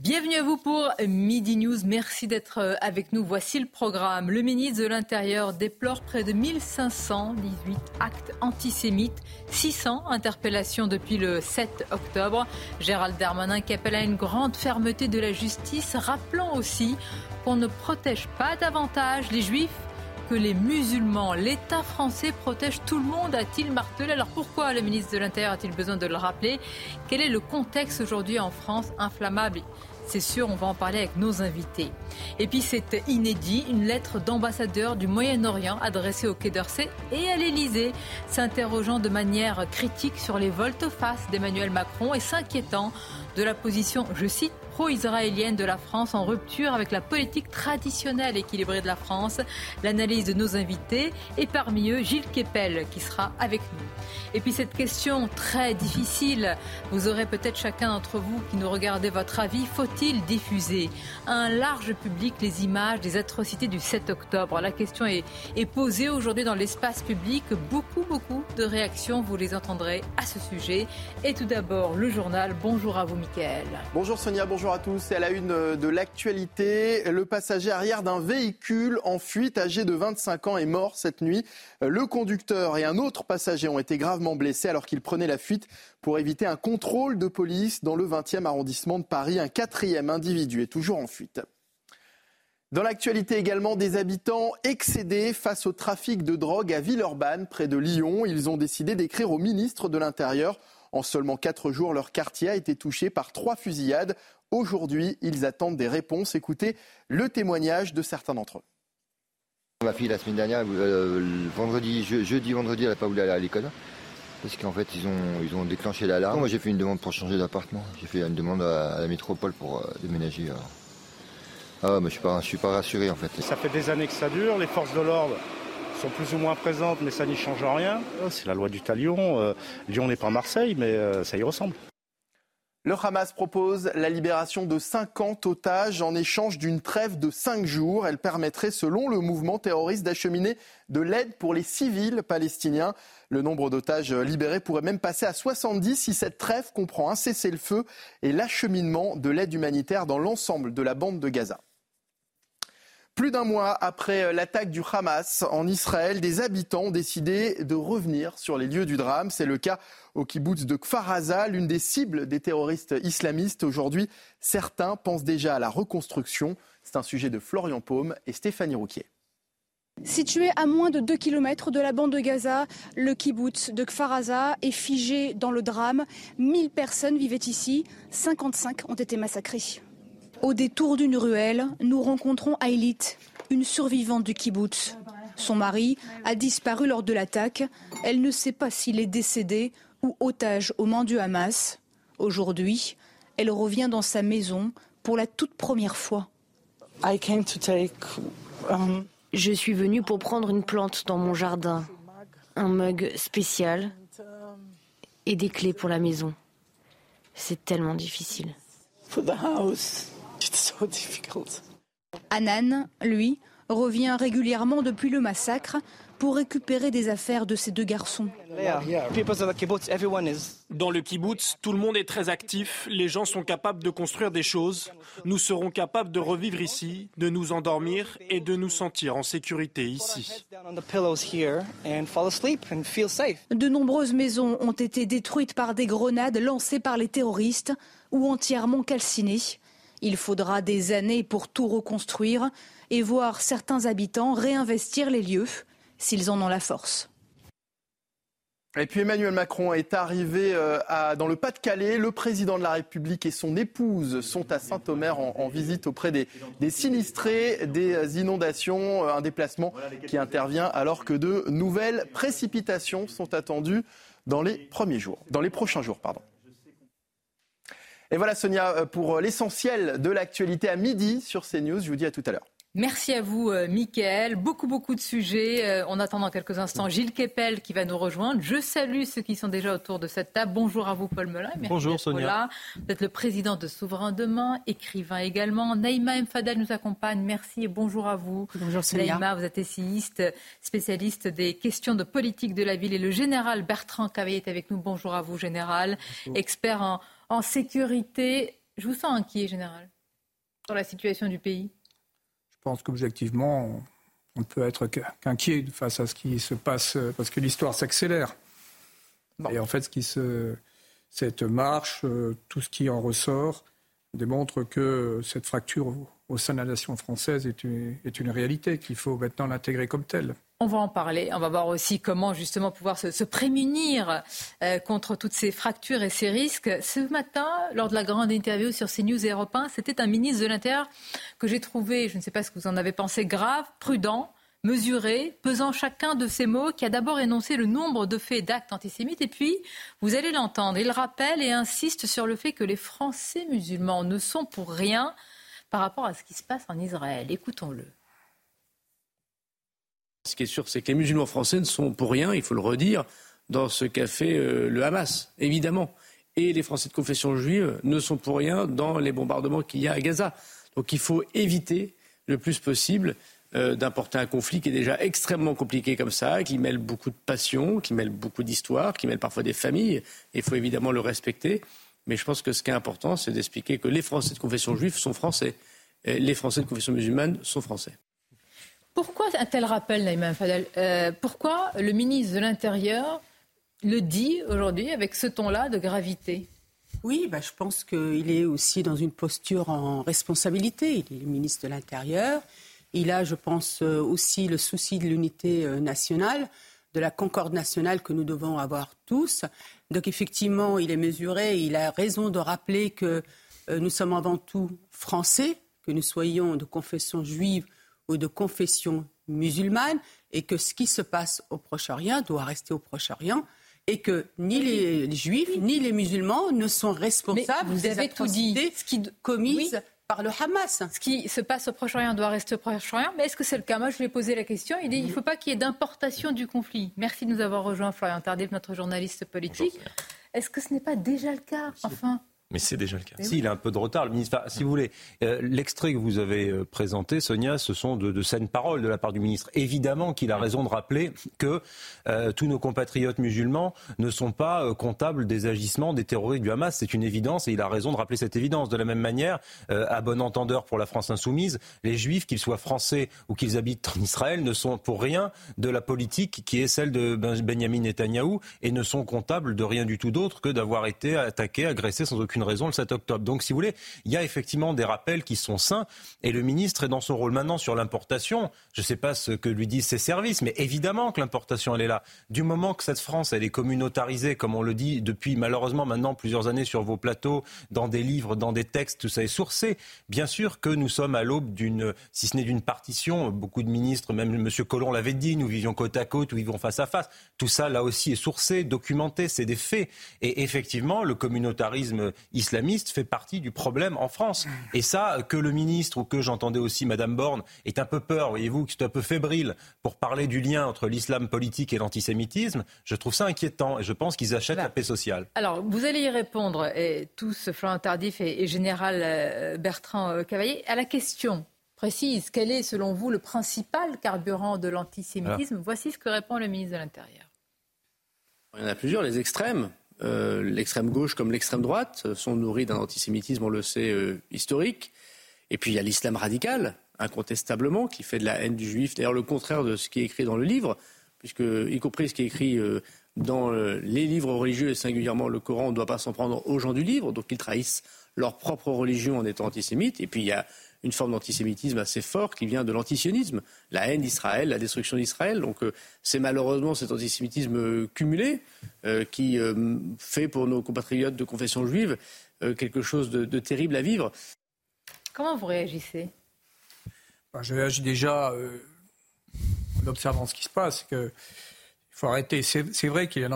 Bienvenue à vous pour Midi News. Merci d'être euh, avec nous. Voici le programme. Le ministre de l'Intérieur déplore près de 1518 actes antisémites, 600 interpellations depuis le 7 octobre. Gérald Darmanin qui appelle à une grande fermeté de la justice, rappelant aussi qu'on ne protège pas davantage les juifs les musulmans. L'État français protège tout le monde, a-t-il martelé. Alors pourquoi le ministre de l'Intérieur a-t-il besoin de le rappeler? Quel est le contexte aujourd'hui en France inflammable? C'est sûr, on va en parler avec nos invités. Et puis c'est inédit, une lettre d'ambassadeur du Moyen-Orient adressée au Quai d'Orsay et à l'Élysée, s'interrogeant de manière critique sur les volte-face d'Emmanuel Macron et s'inquiétant de la position, je cite, pro-israélienne de la France en rupture avec la politique traditionnelle équilibrée de la France. L'analyse de nos invités et parmi eux Gilles Kepel qui sera avec nous. Et puis cette question très difficile, vous aurez peut-être chacun d'entre vous qui nous regardez votre avis, faut-il diffuser à un large public les images des atrocités du 7 octobre? La question est, est posée aujourd'hui dans l'espace public. Beaucoup, beaucoup de réactions, vous les entendrez à ce sujet. Et tout d'abord, le journal. Bonjour à vous, Mickaël. Bonjour Sonia, bonjour bonjour à tous. C'est à la une de l'actualité. Le passager arrière d'un véhicule en fuite âgé de 25 ans est mort cette nuit. Le conducteur et un autre passager ont été gravement blessés alors qu'ils prenaient la fuite pour éviter un contrôle de police dans le 20e arrondissement de Paris. Un quatrième individu est toujours en fuite. Dans l'actualité également, des habitants excédés face au trafic de drogue à Villeurbanne, près de Lyon. Ils ont décidé d'écrire au ministre de l'Intérieur. En seulement quatre jours, leur quartier a été touché par trois fusillades. Aujourd'hui, ils attendent des réponses. Écoutez le témoignage de certains d'entre eux. Ma fille, la semaine dernière, euh, vendredi, jeudi, vendredi, elle n'a pas voulu aller à l'école. Parce qu'en fait, ils ont, ils ont déclenché l'alarme. Moi, j'ai fait une demande pour changer d'appartement. J'ai fait une demande à, la métropole pour euh, déménager. Euh. Ah, mais je ne suis, pas rassuré, en fait. Ça fait des années que ça dure. Les forces de l'ordre sont plus ou moins présentes, mais ça n'y change rien. C'est la loi du talion. Lyon n'est pas Marseille, mais ça y ressemble. Le Hamas propose la libération de 50 otages en échange d'une trêve de 5 jours. Elle permettrait, selon le mouvement terroriste, d'acheminer de l'aide pour les civils palestiniens. Le nombre d'otages libérés pourrait même passer à 70 si cette trêve comprend un cessez-le-feu et l'acheminement de l'aide humanitaire dans l'ensemble de la bande de Gaza. Plus d'un mois après euh, l'attaque du Hamas en Israël, des habitants ont décidé de revenir sur les lieux du drame. C'est le cas au kibbutz de Kfar Aza, l'une des cibles des terroristes islamistes. Aujourd'hui, certains pensent déjà à la reconstruction. C'est un sujet de Florian Paume et Stéphanie Rouquier. Situé à moins de 2 km de la bande de Gaza, le kibbutz de Kfar Aza est figé dans le drame. 1000 personnes vivaient ici, 55 ont été massacrées. Au détour d'une ruelle, nous rencontrons Ailit, une survivante du kibbutz. Son mari a disparu lors de l'attaque. Elle ne sait pas s'il est décédé ou otage aux mains du Hamas. Aujourd'hui, elle revient dans sa maison pour la toute première fois. Um, Je suis venue pour prendre une plante dans mon jardin, un mug spécial et des clés pour la maison. C'est tellement difficile. Anan, lui, revient régulièrement depuis le massacre pour récupérer des affaires de ses deux garçons. Dans le kibbutz, tout le monde est très actif, les gens sont capables de construire des choses, nous serons capables de revivre ici, de nous endormir et de nous sentir en sécurité ici. De nombreuses maisons ont été détruites par des grenades lancées par les terroristes ou entièrement calcinées. Il faudra des années pour tout reconstruire et voir certains habitants réinvestir les lieux s'ils en ont la force. Et puis Emmanuel Macron est arrivé euh, dans le Pas-de-Calais. Le président de la République et son épouse sont à Saint-Omer en, visite auprès des, sinistrés des inondations. Un déplacement qui intervient alors que de nouvelles précipitations sont attendues dans les premiers jours, prochains jours. Et voilà Sonia pour l'essentiel de l'actualité à midi sur CNews. Je vous dis à tout à l'heure. Merci à vous, euh, Mickaël. Beaucoup, beaucoup de sujets. Euh, on attend dans quelques instants Gilles Kepel qui va nous rejoindre. Je salue ceux qui sont déjà autour de cette table. Bonjour à vous, Paul Melun. Bonjour, Sonia. Vous êtes le président de Souverain Demain, écrivain également. Naïma Mfadel nous accompagne. Merci et bonjour à vous. Bonjour, Sonia. Naïma, vous êtes essayiste, spécialiste des questions de politique de la ville. Et le général Bertrand Cavaillé est avec nous. Bonjour à vous, général. Expert en, en sécurité. Je vous sens inquiet, général, sur la situation du pays. Je pense qu'objectivement, on ne peut être qu'inquiet face à ce qui se passe, parce que l'histoire s'accélère. Et en fait, ce qui se, cette marche, euh, tout ce qui en ressort, démontre que cette fracture au sein de la nation française est une, est une réalité, qu'il faut maintenant l'intégrer comme telle. On va en parler. On va voir aussi comment justement pouvoir se, prémunir euh, contre toutes ces fractures et ces risques. Ce matin, lors de la grande interview sur CNews Europe 1, c'était un ministre de l'Intérieur que j'ai trouvé, je ne sais pas ce que vous en avez pensé, grave, prudent, mesuré, pesant chacun de ces mots, qui a d'abord énoncé le nombre de faits d'actes antisémites. Et puis, vous allez l'entendre, il rappelle et insiste sur le fait que les Français musulmans ne sont pour rien par rapport à ce qui se passe en Israël. Écoutons-le. Ce qui est sûr, c'est que les musulmans français ne sont pour rien, il faut le redire, dans ce qu'a fait euh, le Hamas, évidemment. Et les Français de confession juive ne sont pour rien dans les bombardements qu'il y a à Gaza. Donc il faut éviter le plus possible euh, d'importer un conflit qui est déjà extrêmement compliqué comme ça, qui mêle beaucoup de passion, qui mêle beaucoup d'histoire, qui mêle parfois des familles. Il faut évidemment le respecter. Mais je pense que ce qui est important, c'est d'expliquer que les Français de confession juive sont français. Et les Français de confession musulmane sont français. Pourquoi un tel rappel, Naïma Fadel euh, Pourquoi le ministre de l'Intérieur le dit aujourd'hui avec ce ton-là de gravité? Oui, bah, je pense qu'il est aussi dans une posture en responsabilité. Il est le ministre de l'Intérieur. Il a, je pense, euh, aussi le souci de l'unité euh, nationale, de la concorde nationale que nous devons avoir tous. Donc effectivement, il est mesuré. Il a raison de rappeler que nous sommes avant tout français, que nous soyons de confession juive ou de confession musulmane et que ce qui se passe au Proche-Orient doit rester au Proche-Orient et que ni les, juifs ni les musulmans ne sont responsables vous des avez atrocités ce qui... commises par le Hamas. Ce qui se passe au Proche-Orient doit rester au Proche-Orient, mais est-ce que c'est le cas? Moi, je lui ai posé la question. Il dit il ne faut pas qu'il y ait d'importation du conflit. Merci de nous avoir rejoint, Florian Tardif, notre journaliste politique. Est-ce que ce n'est pas déjà le cas Enfin? Mais c'est déjà le cas. Si, il a un peu de retard, le ministre. si vous voulez, euh, l'extrait que vous avez euh, présenté, Sonia, ce sont de, de saines paroles de la part du ministre. Évidemment qu'il a raison de rappeler que euh, tous nos compatriotes musulmans ne sont pas comptables des agissements des terroristes du Hamas. C'est une évidence et il a raison de rappeler cette évidence. De la même manière, à bon entendeur pour la France insoumise, les juifs, qu'ils soient français ou qu'ils habitent en Israël, ne sont pour rien de la politique qui est celle de ben-, Benjamin Netanyahou et ne sont comptables de rien du tout d'autre que d'avoir été attaqués, agressés sans aucune raison le 7 octobre. Donc, si vous voulez, il y a effectivement des rappels qui sont sains et le ministre est dans son rôle maintenant sur l'importation. Je ne sais pas ce que lui disent ses services, mais évidemment que l'importation, elle est là. Du moment que cette France, elle est communautarisée, comme on le dit depuis malheureusement maintenant plusieurs années sur vos plateaux, dans des livres, dans des textes, tout ça est sourcé. Bien sûr que nous sommes à l'aube d'une, si ce n'est d'une partition, beaucoup de ministres, même M. Collomb l'avait dit, nous vivions côte à côte, nous vivions face à face. Tout ça, là aussi, est sourcé, documenté, c'est des faits. Et effectivement, le communautarisme islamiste fait partie du problème en France. Et ça, que le ministre ou que j'entendais aussi Madame Borne est un peu peur, voyez-vous, qui est un peu fébrile pour parler du lien entre l'islam politique et l'antisémitisme, je trouve ça inquiétant et je pense qu'ils achètent la paix sociale. Alors, vous allez y répondre, et tous, Florent Tardif et, Général euh, Bertrand euh, Cavaillé, à la question précise quel est, selon vous, le principal carburant de l'antisémitisme? Voici ce que répond le ministre de l'Intérieur. Il y en a plusieurs, les extrêmes. Euh, l'extrême gauche comme l'extrême droite sont nourris d'un antisémitisme, on le sait, euh, historique. Et puis il y a l'islam radical, incontestablement, qui fait de la haine du juif. D'ailleurs, le contraire de ce qui est écrit dans le livre, puisque, y compris ce qui est écrit euh, dans les livres religieux, et singulièrement le Coran, on ne doit pas s'en prendre aux gens du livre, donc ils trahissent leur propre religion en étant antisémites. Et puis il y a une forme d'antisémitisme assez fort qui vient de l'antisionisme, la haine d'Israël, la destruction d'Israël. Donc euh, c'est malheureusement cet antisémitisme euh, cumulé euh, qui fait pour nos compatriotes de confession juive quelque chose de, terrible à vivre. Comment vous réagissez? Bah, Je réagis déjà en observant ce qui se passe. Que il faut arrêter. C'est vrai qu'il y a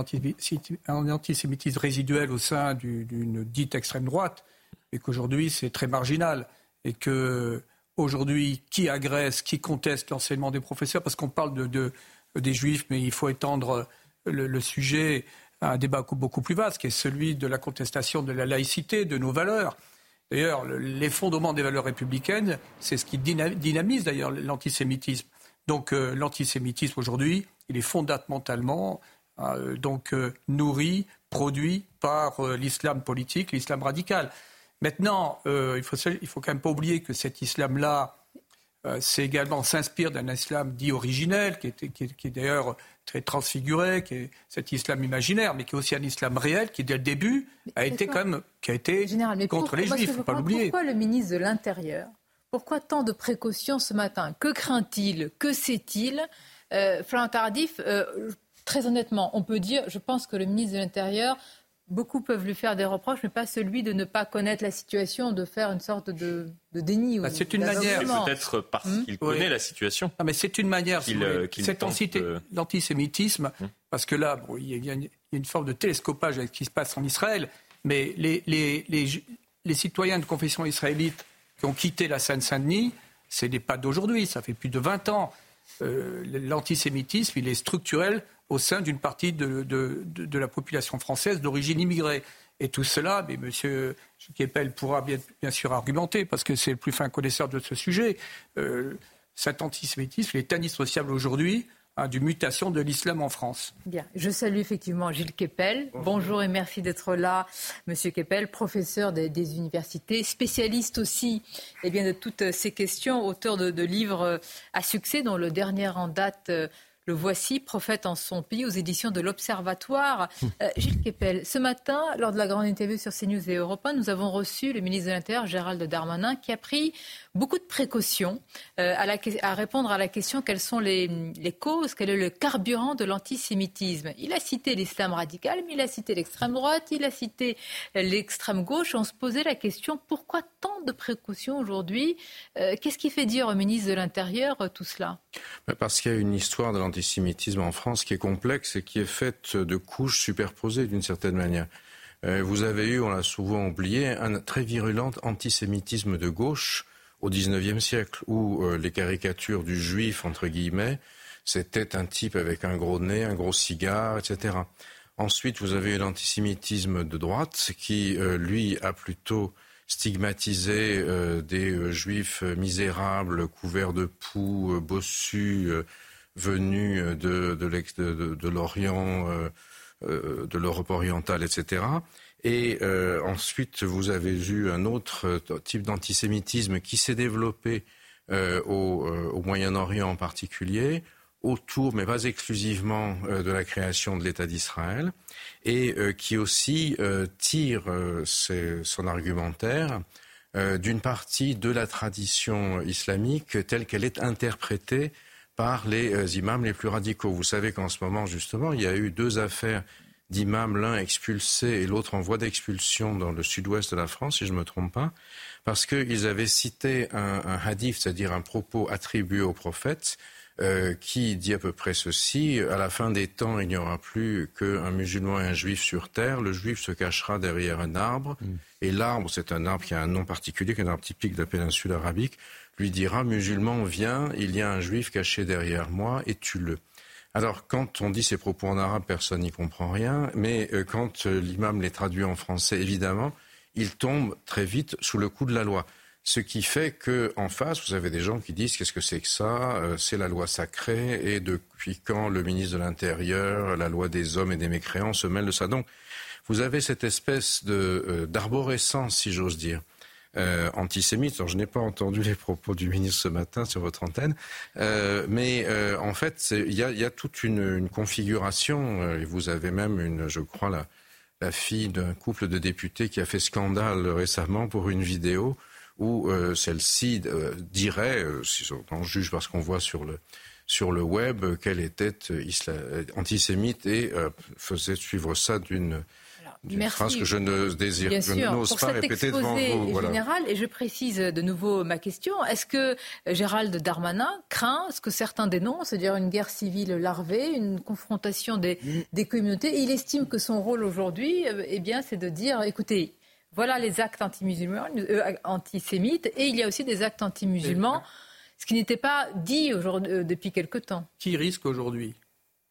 un antisémitisme résiduel au sein d'une dite extrême droite. et qu'aujourd'hui c'est très marginal et que aujourd'hui qui agresse, qui conteste l'enseignement des professeurs, parce qu'on parle de, des juifs, mais il faut étendre le, sujet à un débat beaucoup plus vaste, qui est celui de la contestation de la laïcité, de nos valeurs. D'ailleurs, l'effondrement des valeurs républicaines, c'est ce qui dynamise d'ailleurs l'antisémitisme. Donc euh, l'antisémitisme aujourd'hui, il est fondamentalement euh, donc euh, nourri, produit par l'islam politique, l'islam radical. Maintenant, il faut il faut quand même pas oublier que cet islam-là, c'est également s'inspire d'un islam dit originel, qui est, qui est, d'ailleurs très transfiguré, qui est cet islam imaginaire, mais qui est aussi un islam réel, qui dès le début a été quand même qui a été contre les juifs, il ne faut pas l'oublier. Pourquoi le ministre de l'Intérieur pourquoi tant de précautions ce matin? Que craint-il? Que sait-il? Euh, Florent Tardif, euh, très honnêtement, on peut dire, je pense que le ministre de l'Intérieur, beaucoup peuvent lui faire des reproches, mais pas celui de ne pas connaître la situation, de faire une sorte de, déni. Bah, c'est une manière. Peut-être parce hmm qu'il connaît la situation. mais c'est une manière. Euh, cette l'antisémitisme, hmm. parce que là, il, y a une, forme de télescopage avec ce qui se passe en Israël, mais les, les citoyens de confession israélite qui ont quitté la Seine-Saint-Denis, ce n'est pas d'aujourd'hui, ça fait plus de 20 ans. Euh, l'antisémitisme, il est structurel au sein d'une partie de, de, la population française d'origine immigrée. Et tout cela, mais M. Kepel pourra bien, bien, sûr argumenter, parce que c'est le plus fin connaisseur de ce sujet. Euh, cet antisémitisme est indissociable aujourd'hui Hein, du mutation de l'islam en France. Bien, je salue effectivement Gilles Kepel. Bonjour, et merci d'être là, Monsieur Kepel, professeur des, universités, spécialiste aussi eh bien, de toutes ces questions, auteur de, de livres à succès, dont le dernier en date euh, le voici, prophète en son pays, aux éditions de l'Observatoire. Hum. Euh, Gilles Kepel, ce matin, lors de la grande interview sur CNews et Europe 1, nous avons reçu le ministre de l'Intérieur, Gérald Darmanin, qui a pris beaucoup de précautions euh, à, répondre à la question quelles sont les, causes, quel est le carburant de l'antisémitisme? Il a cité l'islam radical, mais il a cité l'extrême droite, il a cité l'extrême gauche. On se posait la question pourquoi tant de précautions aujourd'hui? Euh, Qu'est-ce qui fait dire au ministre de l'Intérieur tout cela? Parce qu'il y a une histoire de l'antisémitisme en France qui est complexe et qui est faite de couches superposées d'une certaine manière. Euh, vous avez eu, on l'a souvent oublié, un très virulent antisémitisme de gauche au XIXe siècle, où euh, les caricatures du juif, entre guillemets, c'était un type avec un gros nez, un gros cigare, etc. Ensuite, vous avez l'antisémitisme de droite, qui, euh, lui, a plutôt stigmatisé des juifs misérables, couverts de poux, bossus, venus euh, de, l'Orient, euh, euh, de l'Europe orientale, etc. Et ensuite, vous avez eu un autre type d'antisémitisme qui s'est développé au, au Moyen-Orient en particulier, autour, mais pas exclusivement, de la création de l'État d'Israël, et qui aussi tire son argumentaire d'une partie de la tradition islamique telle qu'elle est interprétée par les euh, imams les plus radicaux. Vous savez qu'en ce moment, justement, il y a eu deux affaires d'imams, l'un expulsé et l'autre en voie d'expulsion dans le sud-ouest de la France, si je ne me trompe pas, parce qu'ils avaient cité un, hadith, c'est-à-dire un propos attribué au prophète, euh, qui dit à peu près ceci à la fin des temps, il n'y aura plus qu'un musulman et un juif sur terre. Le juif se cachera derrière un arbre, mm. et l'arbre, c'est un arbre qui a un nom particulier, qui est un arbre typique de la péninsule arabique lui dira Musulman, viens, il y a un juif caché derrière moi et tue-le. Alors, quand on dit ces propos en arabe, personne n'y comprend rien, mais euh, quand euh, l'imam les traduit en français, évidemment, il tombe très vite sous le coup de la loi. Ce qui fait qu'en face, vous avez des gens qui disent qu'est-ce que c'est que ça euh, C'est la loi sacrée et depuis quand le ministre de l'Intérieur, la loi des hommes et des mécréants se mêle de ça Donc, vous avez cette espèce d'arborescence, si j'ose dire, euh, antisémite. Alors, je n'ai pas entendu les propos du ministre ce matin sur votre antenne, euh, mais euh, en fait, il y a, toute une, configuration. et vous avez même une, je crois, la, la fille d'un couple de députés qui a fait scandale récemment pour une vidéo où celle-ci dirait, si on juge parce qu'on voit sur le sur le web qu'elle était antisémite et faisait suivre ça d'une Merci. que je ne désire, Bien je n'ose pas répéter devant vous. Général, et je précise de nouveau ma question. Est-ce que Gérald Darmanin craint ce que certains dénoncent, c'est-à-dire une guerre civile larvée, une confrontation des, des communautés Il estime que son rôle aujourd'hui, eh bien, c'est de dire, écoutez, Voilà les actes anti-musulmans, euh, antisémites, et il y a aussi des actes anti-musulmans, ce qui n'était pas dit euh, depuis quelque temps. Qui risque aujourd'hui?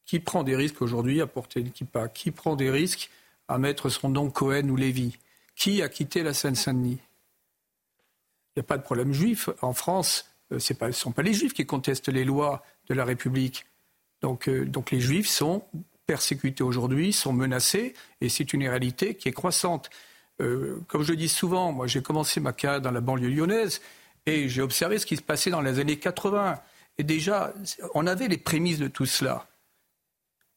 Qui prend des risques aujourd'hui à porter une kippa? Qui prend des risques à mettre son nom Cohen ou Lévy Qui a quitté la Seine-Saint-Denis? Il n'y a pas de problème juif. En France, euh, ce ne sont pas les juifs qui contestent les lois de la République. Donc, donc les juifs sont persécutés aujourd'hui, sont menacés, et c'est une réalité qui est croissante. Euh, comme je dis souvent, moi j'ai commencé ma carrière dans la banlieue lyonnaise et j'ai observé ce qui se passait dans les années 80. Et déjà, on avait les prémices de tout cela.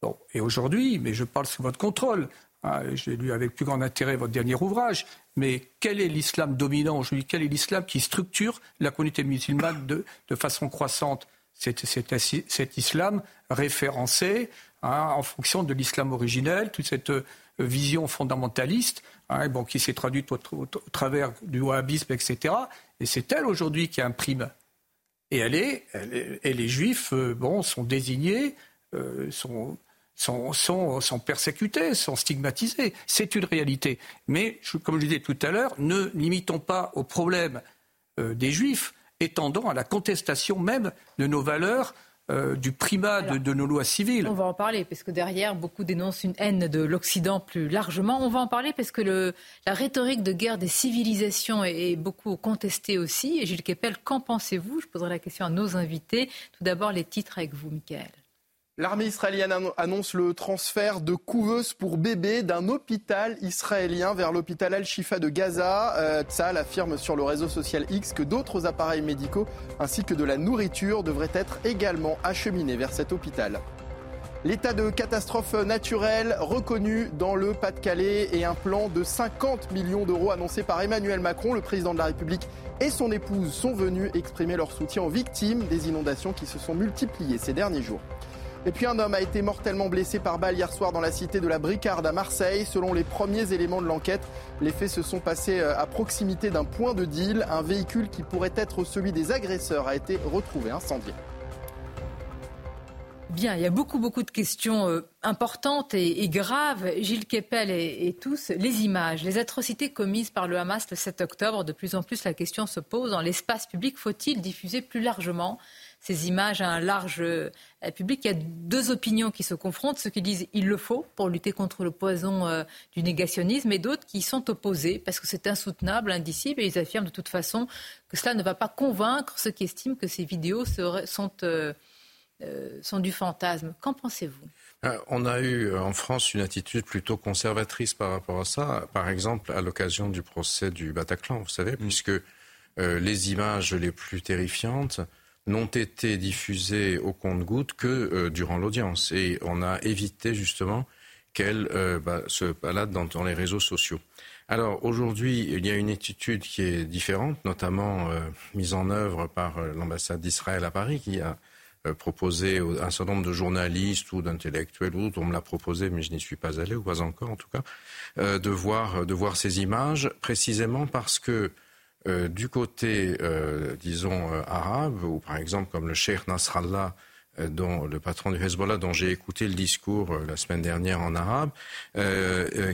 Bon, et aujourd'hui, mais je parle sous votre contrôle, hein, j'ai lu avec plus grand intérêt votre dernier ouvrage, mais quel est l'islam dominant aujourd'hui Quel est l'islam qui structure la communauté musulmane de, de façon croissante C'est cet islam référencé hein, en fonction de l'islam originel, toute cette euh, vision fondamentaliste hein, bon, qui s'est traduite au, travers du wahhabisme, etc. Et c'est elle aujourd'hui qui imprime. Et elle est, et les juifs euh, bon, sont désignés, euh, sont, sont, sont, sont, persécutés, sont stigmatisés. C'est une réalité. Mais, comme je disais tout à l'heure, ne limitons pas au problème euh, des juifs, étendant à la contestation même de nos valeurs euh, du primat de, nos lois civiles. On va en parler, parce que derrière, beaucoup dénoncent une haine de l'Occident plus largement. On va en parler parce que le, la rhétorique de guerre des civilisations est, beaucoup contestée aussi. Et Gilles Kepel, qu'en pensez-vous? Je poserai la question à nos invités. Tout d'abord, les titres avec vous, Michael. L'armée israélienne annonce le transfert de couveuses pour bébés d'un hôpital israélien vers l'hôpital Al-Shifa de Gaza. Euh, affirme sur le réseau social X que d'autres appareils médicaux ainsi que de la nourriture devraient être également acheminés vers cet hôpital. L'état de catastrophe naturelle reconnu dans le Pas-de-Calais et un plan de 50 millions d'euros annoncé par Emmanuel Macron, le président de la République et son épouse sont venus exprimer leur soutien aux victimes des inondations qui se sont multipliées ces derniers jours. Et puis un homme a été mortellement blessé par balle hier soir dans la cité de la Bricarde à Marseille. Selon les premiers éléments de l'enquête, les faits se sont passés euh, à proximité d'un point de deal. Un véhicule qui pourrait être celui des agresseurs a été retrouvé incendié. Bien, il y a beaucoup, beaucoup de questions euh, importantes et, graves. Gilles Kepel et, tous, les images, les atrocités commises par le Hamas le 7 octobre, de plus en plus la question se pose dans l'espace public, faut-il diffuser plus largement ces images à un large euh, public. Il y a deux opinions qui se confrontent, ceux qui disent il le faut pour lutter contre le poison euh, du négationnisme et d'autres qui sont opposés parce que c'est insoutenable, indicible et ils affirment de toute façon que cela ne va pas convaincre ceux qui estiment que ces vidéos sont, euh, sont du fantasme. Qu'en pensez-vous? On a eu en France une attitude plutôt conservatrice par rapport à ça, par exemple à l'occasion du procès du Bataclan, vous savez, mm. puisque les images les plus terrifiantes n'ont été diffusées au compte-gouttes que euh, durant l'audience. Et on a évité justement qu'elles euh, bah, se baladent dans, les réseaux sociaux. Alors aujourd'hui, il y a une attitude qui est différente, notamment euh, mise en œuvre par l'ambassade d'Israël à Paris, qui a proposé un certain nombre de journalistes ou d'intellectuels ou d'autres, on me l'a proposé, mais je n'y suis pas allé, ou pas encore en tout cas, de, voir, de voir ces images, précisément parce que euh, du côté, euh, disons, euh, arabe, ou par exemple comme le Cheikh Nasrallah, dont, le patron du Hezbollah, dont j'ai écouté le discours la semaine dernière en arabe,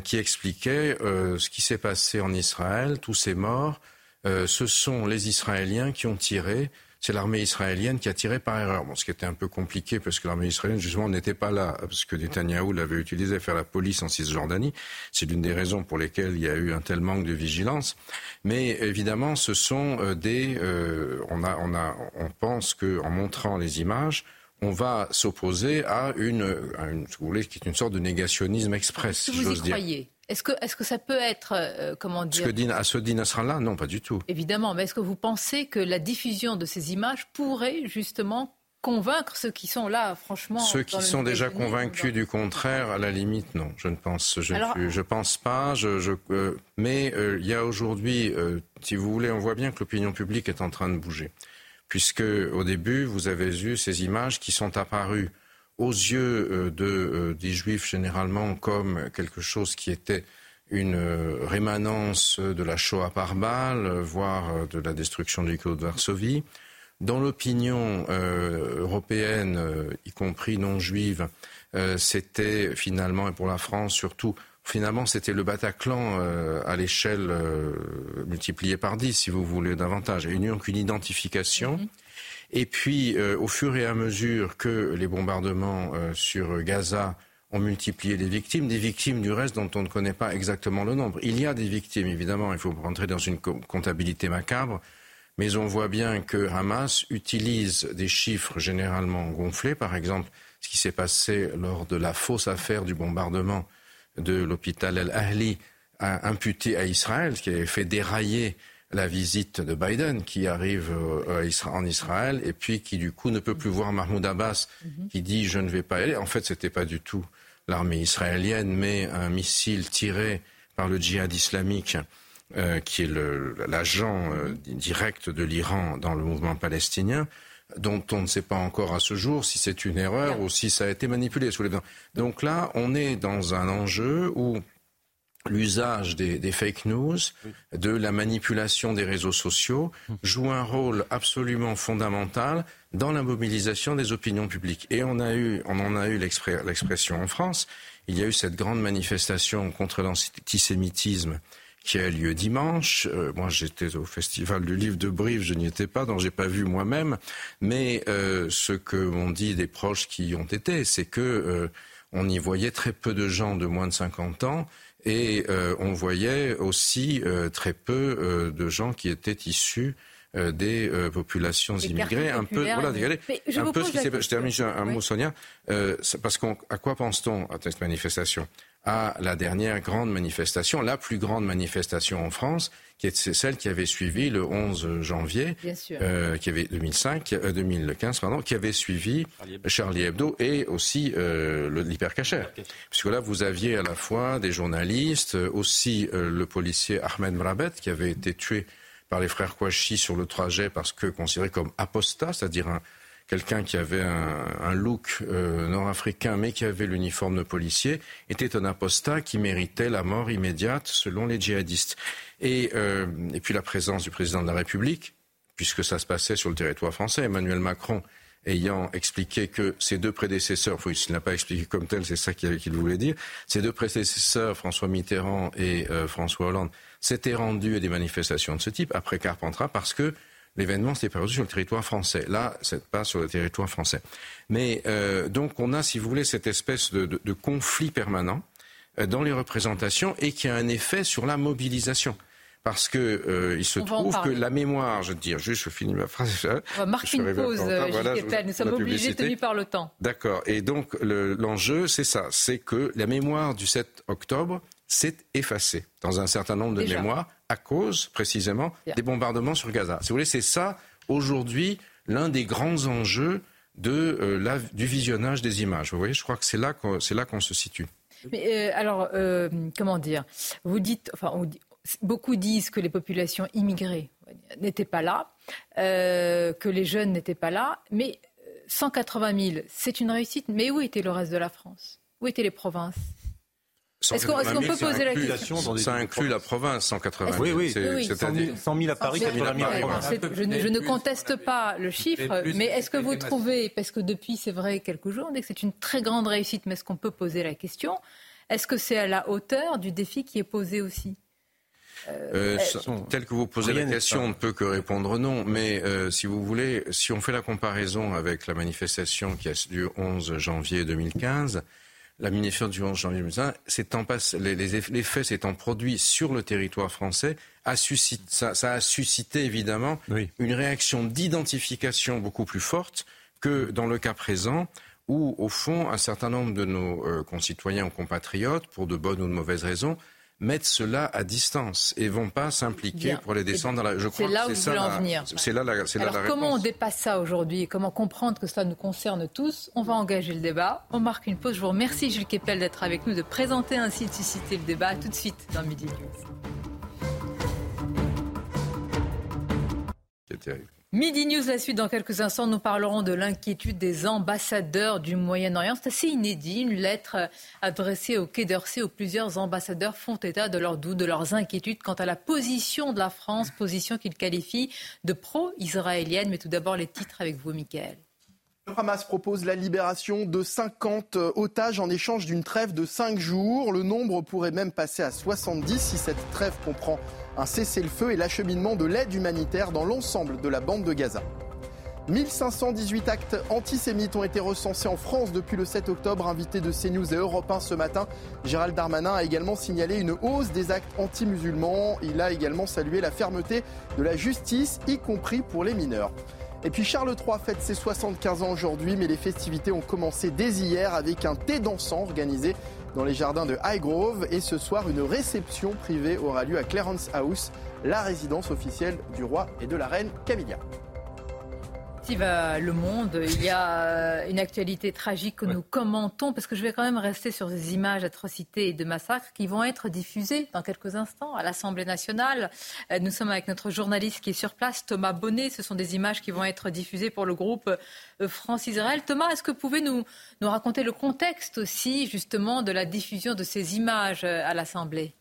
qui expliquait ce qui s'est passé en Israël, tous ces morts, ce sont les Israéliens qui ont tiré c'est l'armée israélienne qui a tiré par erreur. Bon, ce qui était un peu compliqué parce que l'armée israélienne, justement, n'était pas là, parce que Netanyahou l'avait utilisé à faire la police en Cisjordanie. C'est l'une des raisons pour lesquelles il y a eu un tel manque de vigilance. Mais évidemment, ce sont euh, des. Euh, on, a, on, a, on pense qu'en montrant les images, on va s'opposer à une, à une, vous voulez, qui est une sorte de négationnisme express, si j'ose dire. Est-ce que, est que ça peut être, euh, comment dire... Ce que à ce dit là? Non, pas du tout. Évidemment, mais est-ce que vous pensez que la diffusion de ces images pourrait justement convaincre ceux qui sont là, franchement Ceux qui sont déjà convaincus du contraire, à la limite, non, je ne pense, je, je pense pas. Je, je euh, mais euh, il y a aujourd'hui, si vous voulez, on voit bien que l'opinion publique est en train de bouger, puisque au début, vous avez vu ces images qui sont apparues aux yeux euh, euh, des juifs généralement comme quelque chose qui était une euh, rémanence de la Shoah par balle, voire de la destruction du code de Varsovie. Dans l'opinion européenne, y compris non juive, c'était finalement, et pour la France surtout, finalement, c'était le Bataclan à l'échelle multipliée par 10, si vous voulez, davantage. A eu qu'une identification. Mhm. Et puis, euh, au fur et à mesure que les bombardements sur Gaza ont multiplié les victimes, des victimes du reste dont on ne connaît pas exactement le nombre. Il y a des victimes, évidemment, il faut rentrer dans une comptabilité macabre, mais on voit bien que Hamas utilise des chiffres généralement gonflés, par exemple ce qui s'est passé lors de la fausse affaire du bombardement de l'hôpital El-Ahli imputé à Israël, qui avait fait dérailler la visite de Biden qui arrive euh, en Israël et puis qui du coup ne peut plus voir Mahmoud Abbas mhm. qui dit je ne vais pas y aller. En fait, c'était pas du tout l'armée israélienne, mais un missile tiré par le djihad islamique euh, qui est l'agent euh, direct de l'Iran dans le mouvement palestinien dont on ne sait pas encore à ce jour si c'est une erreur ou si ça a été manipulé sous les Donc là, on est dans un enjeu où l'usage des, fake news, de la manipulation des réseaux sociaux, joue un rôle absolument fondamental dans la mobilisation des opinions publiques. Et on, a eu, on en a eu l'expression en France. Il y a eu cette grande manifestation contre l'antisémitisme qui a lieu dimanche. Euh, moi, j'étais au festival du livre de Brive, je n'y étais pas, donc j'ai pas vu moi-même. Mais euh, ce que m'ont dit des proches qui y ont été, c'est que euh, on y voyait très peu de gens de moins de 50 ans. Et on voyait aussi très peu de gens qui étaient issus des populations immigrées, un peu, voilà, je un peu ce qui s'est Je termine un, mot, Sonia, parce qu'à quoi pense-t-on à cette manifestation? À la dernière grande manifestation, la plus grande manifestation en France, qui est celle qui avait suivi le 11 janvier, euh, qui avait 2005, 2015, euh, pardon, qui avait suivi Charlie Hebdo, et aussi euh, l'hypercachère. Puisque là, vous aviez à la fois des journalistes, aussi euh, le policier Ahmed Mrabet, qui avait été tué par les frères Kouachi sur le trajet parce que considéré comme apostat, c'est-à-dire un, quelqu'un qui avait un, look euh, nord-africain mais qui avait l'uniforme de policier, était un apostat qui méritait la mort immédiate selon les djihadistes. Et, euh, et puis la présence du président de la République, puisque ça se passait sur le territoire français, Emmanuel Macron ayant expliqué que ses deux prédécesseurs, il ne l'a pas expliqué comme tel, c'est ça qu'il voulait dire, ses deux prédécesseurs, François Mitterrand et euh, François Hollande, s'étaient rendus à des manifestations de ce type après Carpentras parce que l'événement s'est perdu sur le territoire français. Là, c'est pas sur le territoire français. Mais euh, donc on a, si vous voulez, cette espèce de, de, de conflit permanent euh, dans les représentations et qui a un effet sur la mobilisation. Parce que euh, il se trouve que la mémoire, je veux dire, juste je finis ma phrase. On va marquer une pause, voilà, Nous sommes obligés, tenus par le temps. D'accord. Et donc l'enjeu, c'est ça, c'est que la mémoire du 7 octobre s'est effacée dans un certain nombre de mémoires à cause précisément des bombardements sur Gaza. Si vous voulez, c'est ça aujourd'hui l'un des grands enjeux de, euh, du visionnage des images. Vous voyez, je crois que c'est là qu'on, c'est là qu'on se situe. Mais euh, alors, euh, comment dire? Vous dites, enfin, beaucoup disent que les populations immigrées n'étaient pas là, que les jeunes n'étaient pas là, mais 180 000, c'est une réussite? Mais où était le reste de la France? Où étaient les provinces? Est-ce qu'on peut poser la question Ça inclut la province, 180 000. Oui, oui. 100 000 à Paris, 80 000 à province. Je, je, ne conteste pas le chiffre, mais est-ce que vous trouvez, parce que depuis, c'est vrai, quelques jours, on dit que c'est une très grande réussite, mais est-ce qu'on peut poser la question? Est-ce que c'est à la hauteur du défi qui est posé aussi? Euh, euh, tel que vous posez la question, on ne peut que répondre non. Mais euh, si vous voulez, si on fait la comparaison avec la manifestation qui a lieu le 11 janvier 2015, la manifestation du 11 janvier 2015, les, les, faits s'étant produits sur le territoire français, a suscité, ça, a suscité évidemment une réaction d'identification beaucoup plus forte que dans le cas présent, où au fond un certain nombre de nos euh, concitoyens ou compatriotes, pour de bonnes ou de mauvaises raisons, mettent cela à distance et vont pas s'impliquer pour les descendre dans la. Je crois c'est là où vous voulez en venir. C'est là, la, c'est là la comment on dépasse ça aujourd'hui Comment comprendre que cela nous concerne tous? On va engager le débat. On marque une pause. Je vous remercie Gilles Kepel d'être avec nous, de présenter ainsi, de susciter le débat. tout de suite dans Midi News. C'est terrible. Midi News, la suite dans quelques instants, nous parlerons de l'inquiétude des ambassadeurs du Moyen-Orient. C'est assez inédit, une lettre adressée au Quai d'Orsay où plusieurs ambassadeurs font état de leurs doutes, de leurs inquiétudes quant à la position de la France, position qu'ils qualifient de pro-israélienne. Mais tout d'abord, les titres avec vous, Michael. Hamas propose la libération de 50 otages en échange d'une trêve de 5 jours. Le nombre pourrait même passer à 70 si cette trêve comprend un cessez-le-feu et l'acheminement de l'aide humanitaire dans l'ensemble de la bande de Gaza. 1518 actes antisémites ont été recensés en France depuis le 7 octobre. Invité de CNews et Europe 1 ce matin, Gérald Darmanin a également signalé une hausse des actes anti-musulmans. Il a également salué la fermeté de la justice, y compris pour les mineurs. Et puis Charles III fête ses 75 ans aujourd'hui, mais les festivités ont commencé dès hier avec un thé dansant organisé dans les jardins de Highgrove. Et ce soir, une réception privée aura lieu à Clarence House, la résidence officielle du roi et de la reine Camilla va Le Monde, il y a euh, une actualité tragique que nous commentons, parce que je vais quand même rester sur ces images d'atrocités et de massacres qui vont être diffusées dans quelques instants à l'Assemblée nationale. Euh, nous sommes avec notre journaliste qui est sur place, Thomas Bonnet. Ce sont des images qui vont être diffusées pour le groupe euh, France-Israël. Thomas, est-ce que vous pouvez nous, nous raconter le contexte aussi, justement, de la diffusion de ces images à l'Assemblée?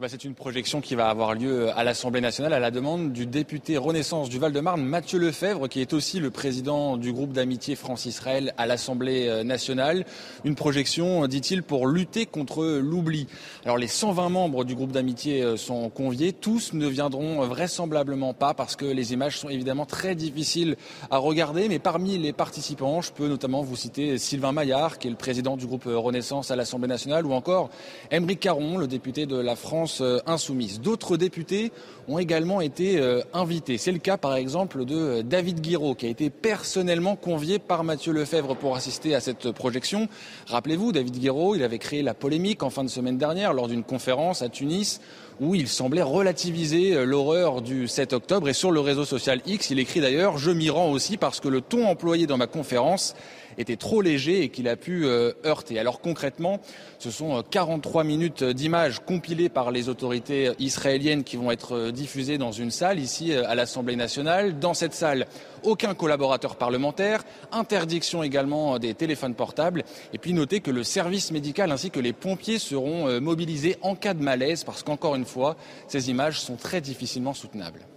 Bah, c'est une projection qui va avoir lieu à l'Assemblée nationale à la demande du député Renaissance du Val-de-Marne, Mathieu Lefebvre, qui est aussi le président du groupe d'amitié France-Israël à l'Assemblée euh, nationale. Une projection, dit-il, pour lutter contre l'oubli. Alors les 120 membres du groupe d'amitié euh, sont conviés. Tous ne viendront vraisemblablement pas parce que les images sont évidemment très difficiles à regarder. Mais parmi les participants, je peux notamment vous citer Sylvain Maillard, qui est le président du groupe Renaissance à l'Assemblée nationale, ou encore Émeric Caron, le député de la France euh, insoumise. D'autres députés ont également été euh, invités. C'est le cas par exemple de euh, David Guiraud qui a été personnellement convié par Mathieu Lefebvre pour assister à cette projection. Rappelez-vous, David Guiraud, il avait créé la polémique en fin de semaine dernière lors d'une conférence à Tunis où il semblait relativiser l'horreur du 7 octobre et sur le réseau social X, il écrit d'ailleurs Je m'y rends aussi parce que le ton employé dans ma conférence était trop léger et qu'il a pu euh, heurter. Alors concrètement, ce sont 43 euh, minutes d'images compilées par les autorités israéliennes qui vont être euh, diffusées dans une salle ici à l'Assemblée nationale. Dans cette salle, aucun collaborateur parlementaire, interdiction également des téléphones portables. Et puis notez que le service médical ainsi que les pompiers seront mobilisés en cas de malaise parce qu'encore une fois, ces images sont très difficilement soutenables.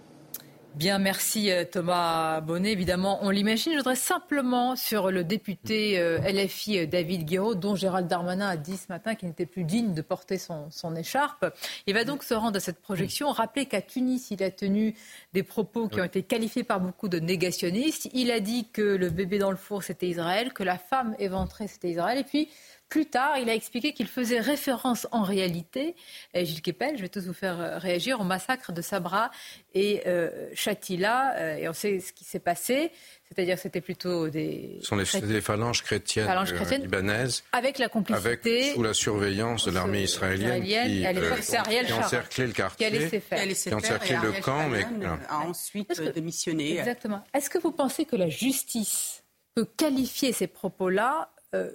Bien, merci euh, Thomas Bonnet. Évidemment, on l'imagine. Je voudrais simplement sur le député euh, LFI euh, David Guiraud, dont Gérald Darmanin a dit ce matin qu'il n'était plus digne de porter son, écharpe. Il va donc se rendre à cette projection. Rappeler qu'à Tunis, il a tenu des propos qui ont été qualifiés par beaucoup de négationnistes. Il a dit que le bébé dans le four, c'était Israël, que la femme éventrée, c'était Israël. Et puis, plus tard, il a expliqué qu'il faisait référence en réalité, et Gilles Kepel, je vais tous vous faire euh, réagir, au massacre de Sabra et euh, Chatila. Euh, et on sait ce qui s'est passé. C'est-à-dire c'était plutôt des... Ce sont les, phalanges chrétiennes, euh, libanaises. Avec la complicité... Avec, sous la surveillance de l'armée israélienne, qui, a encerclé le quartier, qui a encerclé le camp, mais... a ensuite démissionné. Exactement. Est-ce que vous pensez que la justice peut qualifier ces propos-là euh,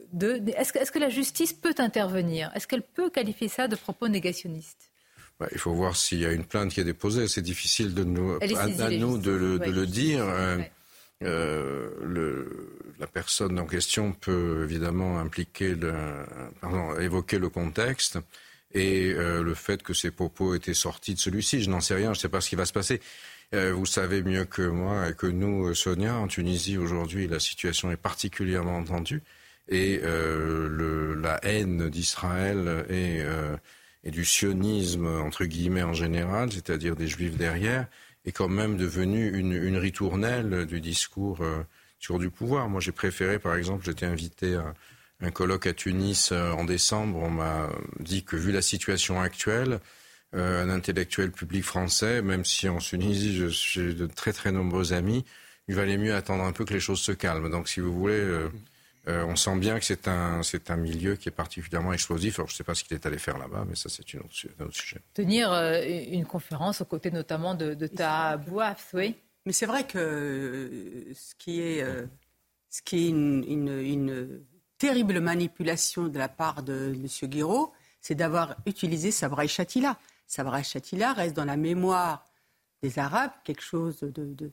est-ce que, la justice peut intervenir? Est-ce qu'elle peut qualifier ça de propos négationnistes il faut voir s'il y a une plainte qui est déposée. C'est difficile de nous, à, nous de le, dire. Euh, euh, le, la personne en question peut évidemment impliquer le, pardon, évoquer le contexte et le fait que ces propos étaient sortis de celui-ci. Je n'en sais rien, je ne sais pas ce qui va se passer. vous savez mieux que moi et que nous, Sonia, en Tunisie aujourd'hui, la situation est particulièrement tendue et euh, le, la haine d'Israël et, euh, et, du sionisme, entre guillemets, en général, c'est-à-dire des juifs derrière, est quand même devenue une, une ritournelle du discours euh, sur du pouvoir. Moi, j'ai préféré, par exemple, j'étais invité à un colloque à Tunis en décembre. On m'a dit que, vu la situation actuelle, un intellectuel public français, même si en Tunisie, j'ai de très très nombreux amis, il valait mieux attendre un peu que les choses se calment. Donc, si vous voulez, euh, on sent bien que c'est un, c'est un milieu qui est particulièrement explosif. Alors, je ne sais pas ce qu'il est allé faire là-bas, mais ça, c'est un autre sujet. Tenir euh, une conférence aux côtés notamment de, de ta oui. Mais c'est vrai que euh, ce qui est, ce qui est une, terrible manipulation de la part de M. Guiraud, c'est d'avoir utilisé Sabra Chatila. Sabra Chatila reste dans la mémoire des Arabes quelque chose de,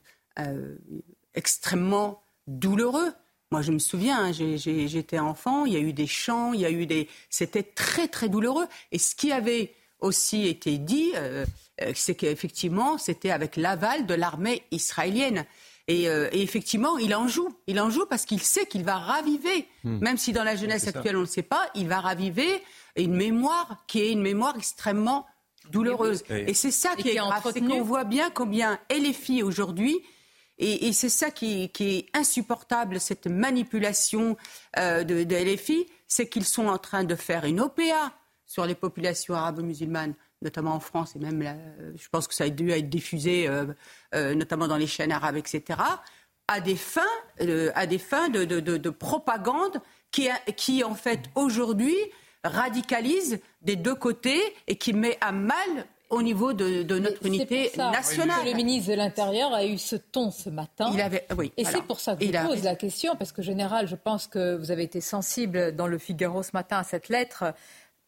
extrêmement douloureux. Moi, je me souviens, hein, j'étais enfant, il y a eu des chants, il y a eu des. C'était très, très douloureux. Et ce qui avait aussi été dit, euh, euh, c'est qu'effectivement, c'était avec l'aval de l'armée israélienne. Et, euh, et, effectivement, il en joue. Il en joue parce qu'il sait qu'il va raviver, hmm. même si dans la jeunesse actuelle on ne le sait pas, il va raviver une mémoire qui est une mémoire extrêmement douloureuse. Et, c'est ça qui, est grave, c'est qu'on voit bien combien LFI aujourd'hui et, c'est ça qui, est insupportable, cette manipulation euh, de, LFI, c'est qu'ils sont en train de faire une OPA sur les populations arabo-musulmanes notamment en France, et même, je pense que ça a dû être diffusé, euh, euh, notamment dans les chaînes arabes, etc., à des fins, euh, des fins de propagande qui, qui, en fait, aujourd'hui, radicalise des deux côtés et qui met à mal au niveau de, de notre unité nationale. Le ministre de l'Intérieur a eu ce ton ce matin. Il avait, oui, et c'est pour ça que je vous pose la question, parce que, général, je pense que vous avez été sensible dans le Figaro ce matin à cette lettre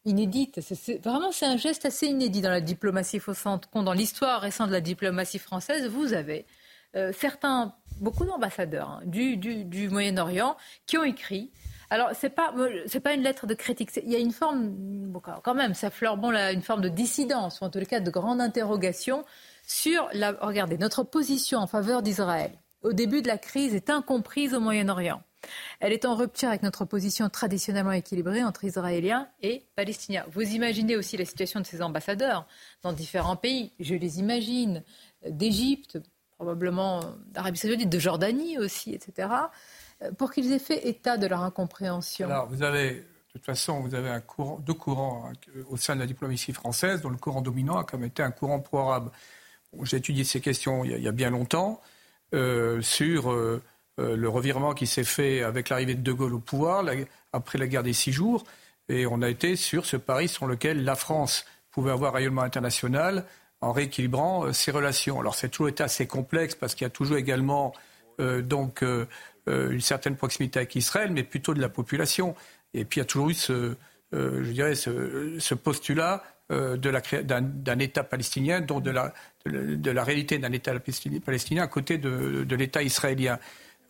inédite. Vraiment, c'est un geste assez inédit dans la diplomatie. Faut dans l'histoire récente de la diplomatie française, vous avez euh, certains, beaucoup d'ambassadeurs hein, du, du, Moyen-Orient qui ont écrit. Alors, c'est pas, c'est pas une lettre de critique. Il y a une forme, quand même, ça fleure bon une forme de dissidence, ou en tout cas de grande interrogation sur la. Regardez, notre position en faveur d'Israël au début de la crise est incomprise au Moyen-Orient. Elle est en rupture avec notre position traditionnellement équilibrée entre Israéliens et Palestiniens. Vous imaginez aussi la situation de ces ambassadeurs dans différents pays. Je les imagine d'Égypte, probablement d'Arabie saoudite, de Jordanie aussi, etc., pour qu'ils aient fait état de leur incompréhension. Alors, vous avez, de toute façon, vous avez un courant, deux courants hein, au sein de la diplomatie française, dont le courant dominant a comme été un courant pro-arabe. J'ai étudié ces questions il y a, bien longtemps euh, sur euh, euh, le revirement qui s'est fait avec l'arrivée de De Gaulle au pouvoir après la guerre des six jours. Et on a été sur ce pari sur lequel la France pouvait avoir un rayonnement international en rééquilibrant ses relations. Alors c'est toujours été assez complexe parce qu'il y a toujours également donc une certaine proximité avec Israël, mais plutôt de la population. Et puis il y a toujours eu ce, je dirais, ce, postulat d'un État palestinien, dont de la, réalité d'un État palestinien à côté de, l'État israélien.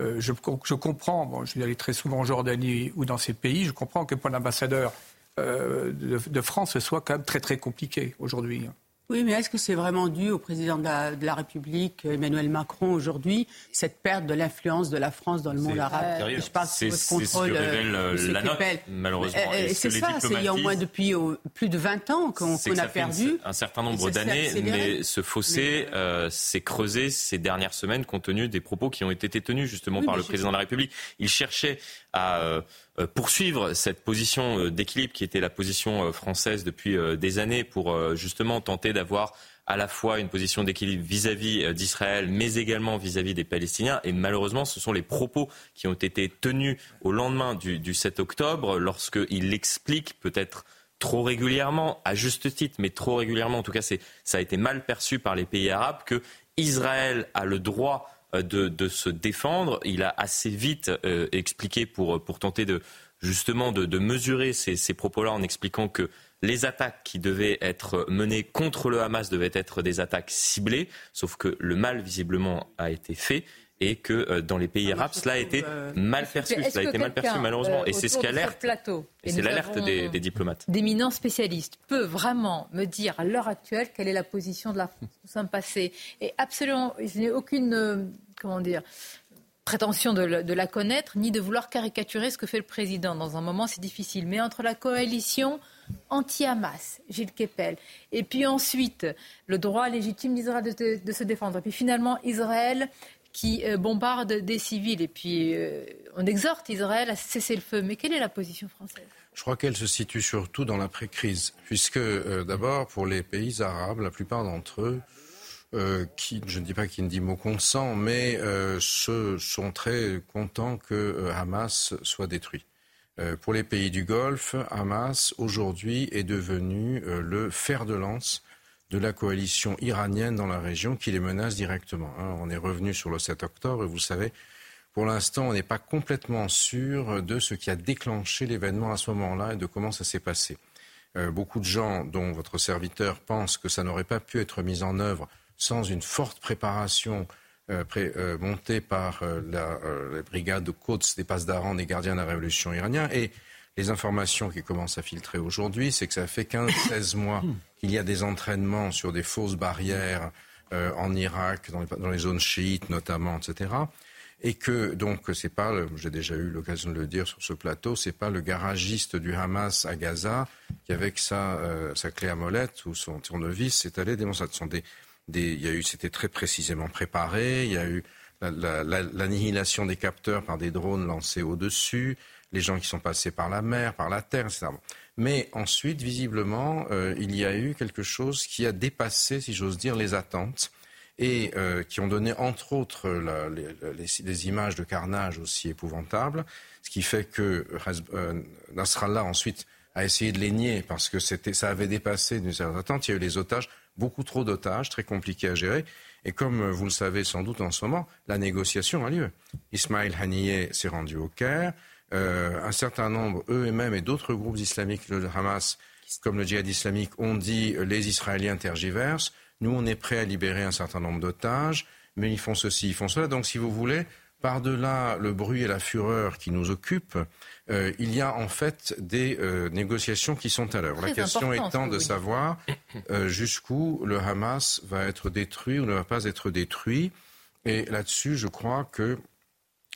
Euh, je, comprends, bon, je suis allé très souvent en Jordanie ou dans ces pays, je comprends que pour l'ambassadeur euh, de, de, France, ce soit quand même très très compliqué aujourd'hui. Oui, mais est-ce que c'est vraiment dû au président de la, République, Emmanuel Macron, aujourd'hui, cette perte de l'influence de la France dans le monde arabe? Je pense c'est ce que révèle euh, la note, malheureusement. c'est ça, c'est il y a au moins depuis plus de 20 ans qu'on a perdu. Un, certain nombre d'années, mais ce fossé euh, s'est creusé ces dernières semaines compte tenu des propos qui ont été tenus justement par le président de la République. Il cherchait à euh, euh, poursuivre cette position euh, d'équilibre qui était la position française depuis des années pour justement tenter d'avoir à la fois une position d'équilibre vis-à-vis d'Israël, mais également vis-à-vis des Palestiniens. Et malheureusement, ce sont les propos qui ont été tenus au lendemain du, du 7 octobre, lorsqu'il explique peut-être trop régulièrement, à juste titre, mais trop régulièrement, en tout cas, ça a été mal perçu par les pays arabes, que Israël a le droit euh, de, se défendre. Il a assez vite euh, expliqué pour, pour tenter de justement de, mesurer ces, ces propos-là en expliquant que les attaques qui devaient être menées contre le Hamas devaient être des attaques ciblées, sauf que le mal visiblement a été fait et que euh, dans les pays arabes, cela a été mal perçu. Cela a été mal perçu malheureusement. et c'est ce qu'alerte. Et c'est l'alerte des, des, diplomates. D'éminents spécialistes peut vraiment me dire à l'heure actuelle quelle est la position de la France. Nous sommes passés. Et absolument, je n'ai aucune, euh, comment dire, prétention de, la connaître, ni de vouloir caricaturer ce que fait le président. Dans un moment, c'est difficile. Mais entre la coalition anti-Hamas, Gilles Kepel, et puis ensuite le droit légitime d'Israël de, de, se défendre, et puis finalement Israël qui euh, bombarde des civils. Et puis, euh, on exhorte Israël à cesser le feu. Mais quelle est la position française? Je crois qu'elle se situe surtout dans l'après-crise, puisque euh, d'abord, pour les pays arabes, la plupart d'entre eux, qui, je ne dis pas qu'ils ne disent mot consent, mais sont très contents que Hamas soit détruit. pour les pays du Golfe, Hamas, aujourd'hui, est devenu le fer de lance de la coalition iranienne dans la région qui les menace directement. Hein. On est revenu sur le 7 octobre et vous savez, pour l'instant, on n'est pas complètement sûr de ce qui a déclenché l'événement à ce moment-là et de comment ça s'est passé. Euh, beaucoup de gens, dont votre serviteur, pensent que ça n'aurait pas pu être mis en œuvre sans une forte préparation euh, euh, montée par la, brigade de Quds des Passes d'Aran des gardiens de la révolution iranienne. Et les informations qui commencent à filtrer aujourd'hui, c'est que ça fait 15-16 mois qu'il y a des entraînements sur des fausses barrières en Irak, dans les, dans les zones chiites notamment, etc et que donc c'est pas, j'ai déjà eu l'occasion de le dire sur ce plateau, c'est pas le garagiste du Hamas à Gaza qui avec sa, euh, sa clé à molette ou son tournevis s'est allé démontrer. Ce sont des, des, il y a eu, c'était très précisément préparé. Il y a eu l'annihilation des capteurs par des drones lancés au-dessus, les gens qui sont passés par la mer, par la terre, etc. Mais ensuite, visiblement, euh, il y a eu quelque chose qui a dépassé, si j'ose dire, les attentes et euh, qui ont donné entre autres les, images de carnage aussi épouvantables, ce qui fait que euh, Nasrallah ensuite a essayé de les nier parce que ça avait dépassé d'une certaine attente. Il y a eu les otages, beaucoup trop d'otages, très compliqués à gérer. Et comme vous le savez sans doute en ce moment, la négociation a lieu. Ismail Haniyeh s'est rendu au Caire. Euh, un certain nombre, eux-mêmes et d'autres groupes islamiques, le Hamas, comme le djihad islamique, ont dit les Israéliens tergiversent. Nous, on est prêt à libérer un certain nombre d'otages, mais ils font ceci, ils font cela. Donc, si vous voulez, par-delà le bruit et la fureur qui nous occupent, euh, il y a en fait des euh, négociations qui sont à l'œuvre. La question étant de savoir euh, jusqu'où le Hamas va être détruit ou ne va pas être détruit. Et là-dessus, je crois que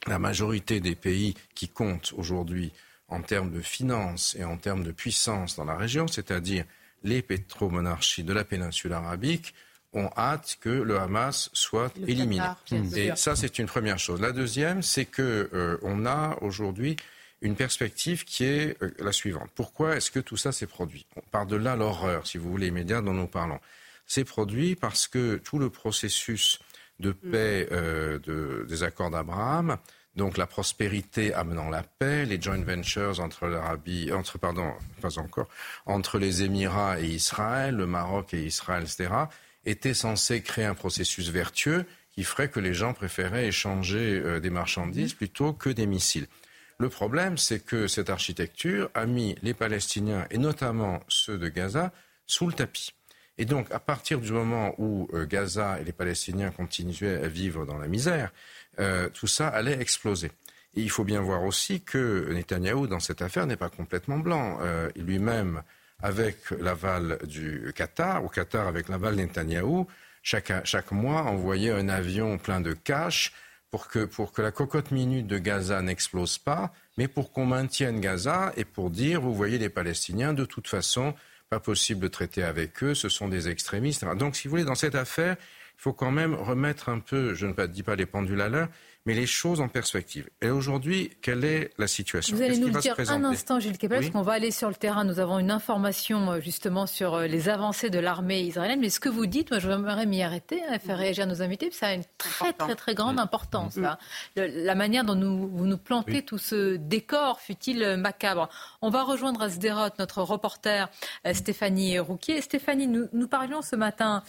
la majorité des pays qui comptent aujourd'hui en termes de finances et en termes de puissance dans la région, c'est-à-dire les pétromonarchies de la péninsule arabique ont hâte que le Hamas soit éliminé. Et ça, c'est une première chose. La deuxième, c'est que euh, on a aujourd'hui une perspective qui est euh, la suivante. Pourquoi est-ce que tout ça s'est produit? Par de là l'horreur, si vous voulez, immédiat dont nous parlons. C'est produit parce que tout le processus de paix euh, de, des accords d'Abraham donc la prospérité amenant la paix, les joint ventures entre l'Arabie, entre pardon, pas encore, entre les Émirats et Israël, le Maroc et Israël, etc., étaient censés créer un processus vertueux qui ferait que les gens préféraient échanger euh, des marchandises plutôt que des missiles. Le problème, c'est que cette architecture a mis les Palestiniens, et notamment ceux de Gaza, sous le tapis. Et donc, à partir du moment où euh, Gaza et les Palestiniens continuaient à vivre dans la misère, euh, tout ça allait exploser. Et il faut bien voir aussi que Netanyahou, dans cette affaire, n'est pas complètement blanc. Euh, lui-même, avec l'aval du Qatar, au Qatar avec l'aval Netanyahou, chaque, chaque mois envoyait un avion plein de cash pour que, pour que la cocotte minute de Gaza n'explose pas, mais pour qu'on maintienne Gaza et pour dire, vous voyez, les Palestiniens, de toute façon, pas possible de traiter avec eux, ce sont des extrémistes. Donc, si vous voulez, dans cette affaire, il faut quand même remettre un peu, je ne dis pas les pendules à l'heure, mais les choses en perspective. Et aujourd'hui, quelle est la situation Vous allez nous le dire un instant, Gilles Kepel, parce qu'on va aller sur le terrain. Nous avons une information euh, justement sur euh, les avancées de l'armée israélienne. Mais ce que vous dites, moi, je voudrais m'y arrêter, hein, faire réagir nos invités, ça a une très, très, très grande importance. Mm. la manière dont nous, vous nous plantez tout ce décor, fut-il macabre? On va rejoindre à Sderot notre reporter euh, Stéphanie Rouquier. Stéphanie, nous, nous parlions ce matin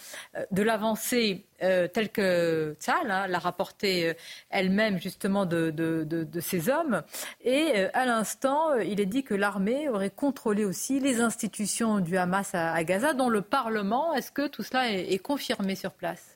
de l'avancée euh, telle que Tzal l'a rapporté euh, elle-même justement de, ces hommes. Et euh, à l'instant, il est dit que l'armée aurait contrôlé aussi les institutions du Hamas à, Gaza, dont le Parlement. Est-ce que tout cela est confirmé sur place?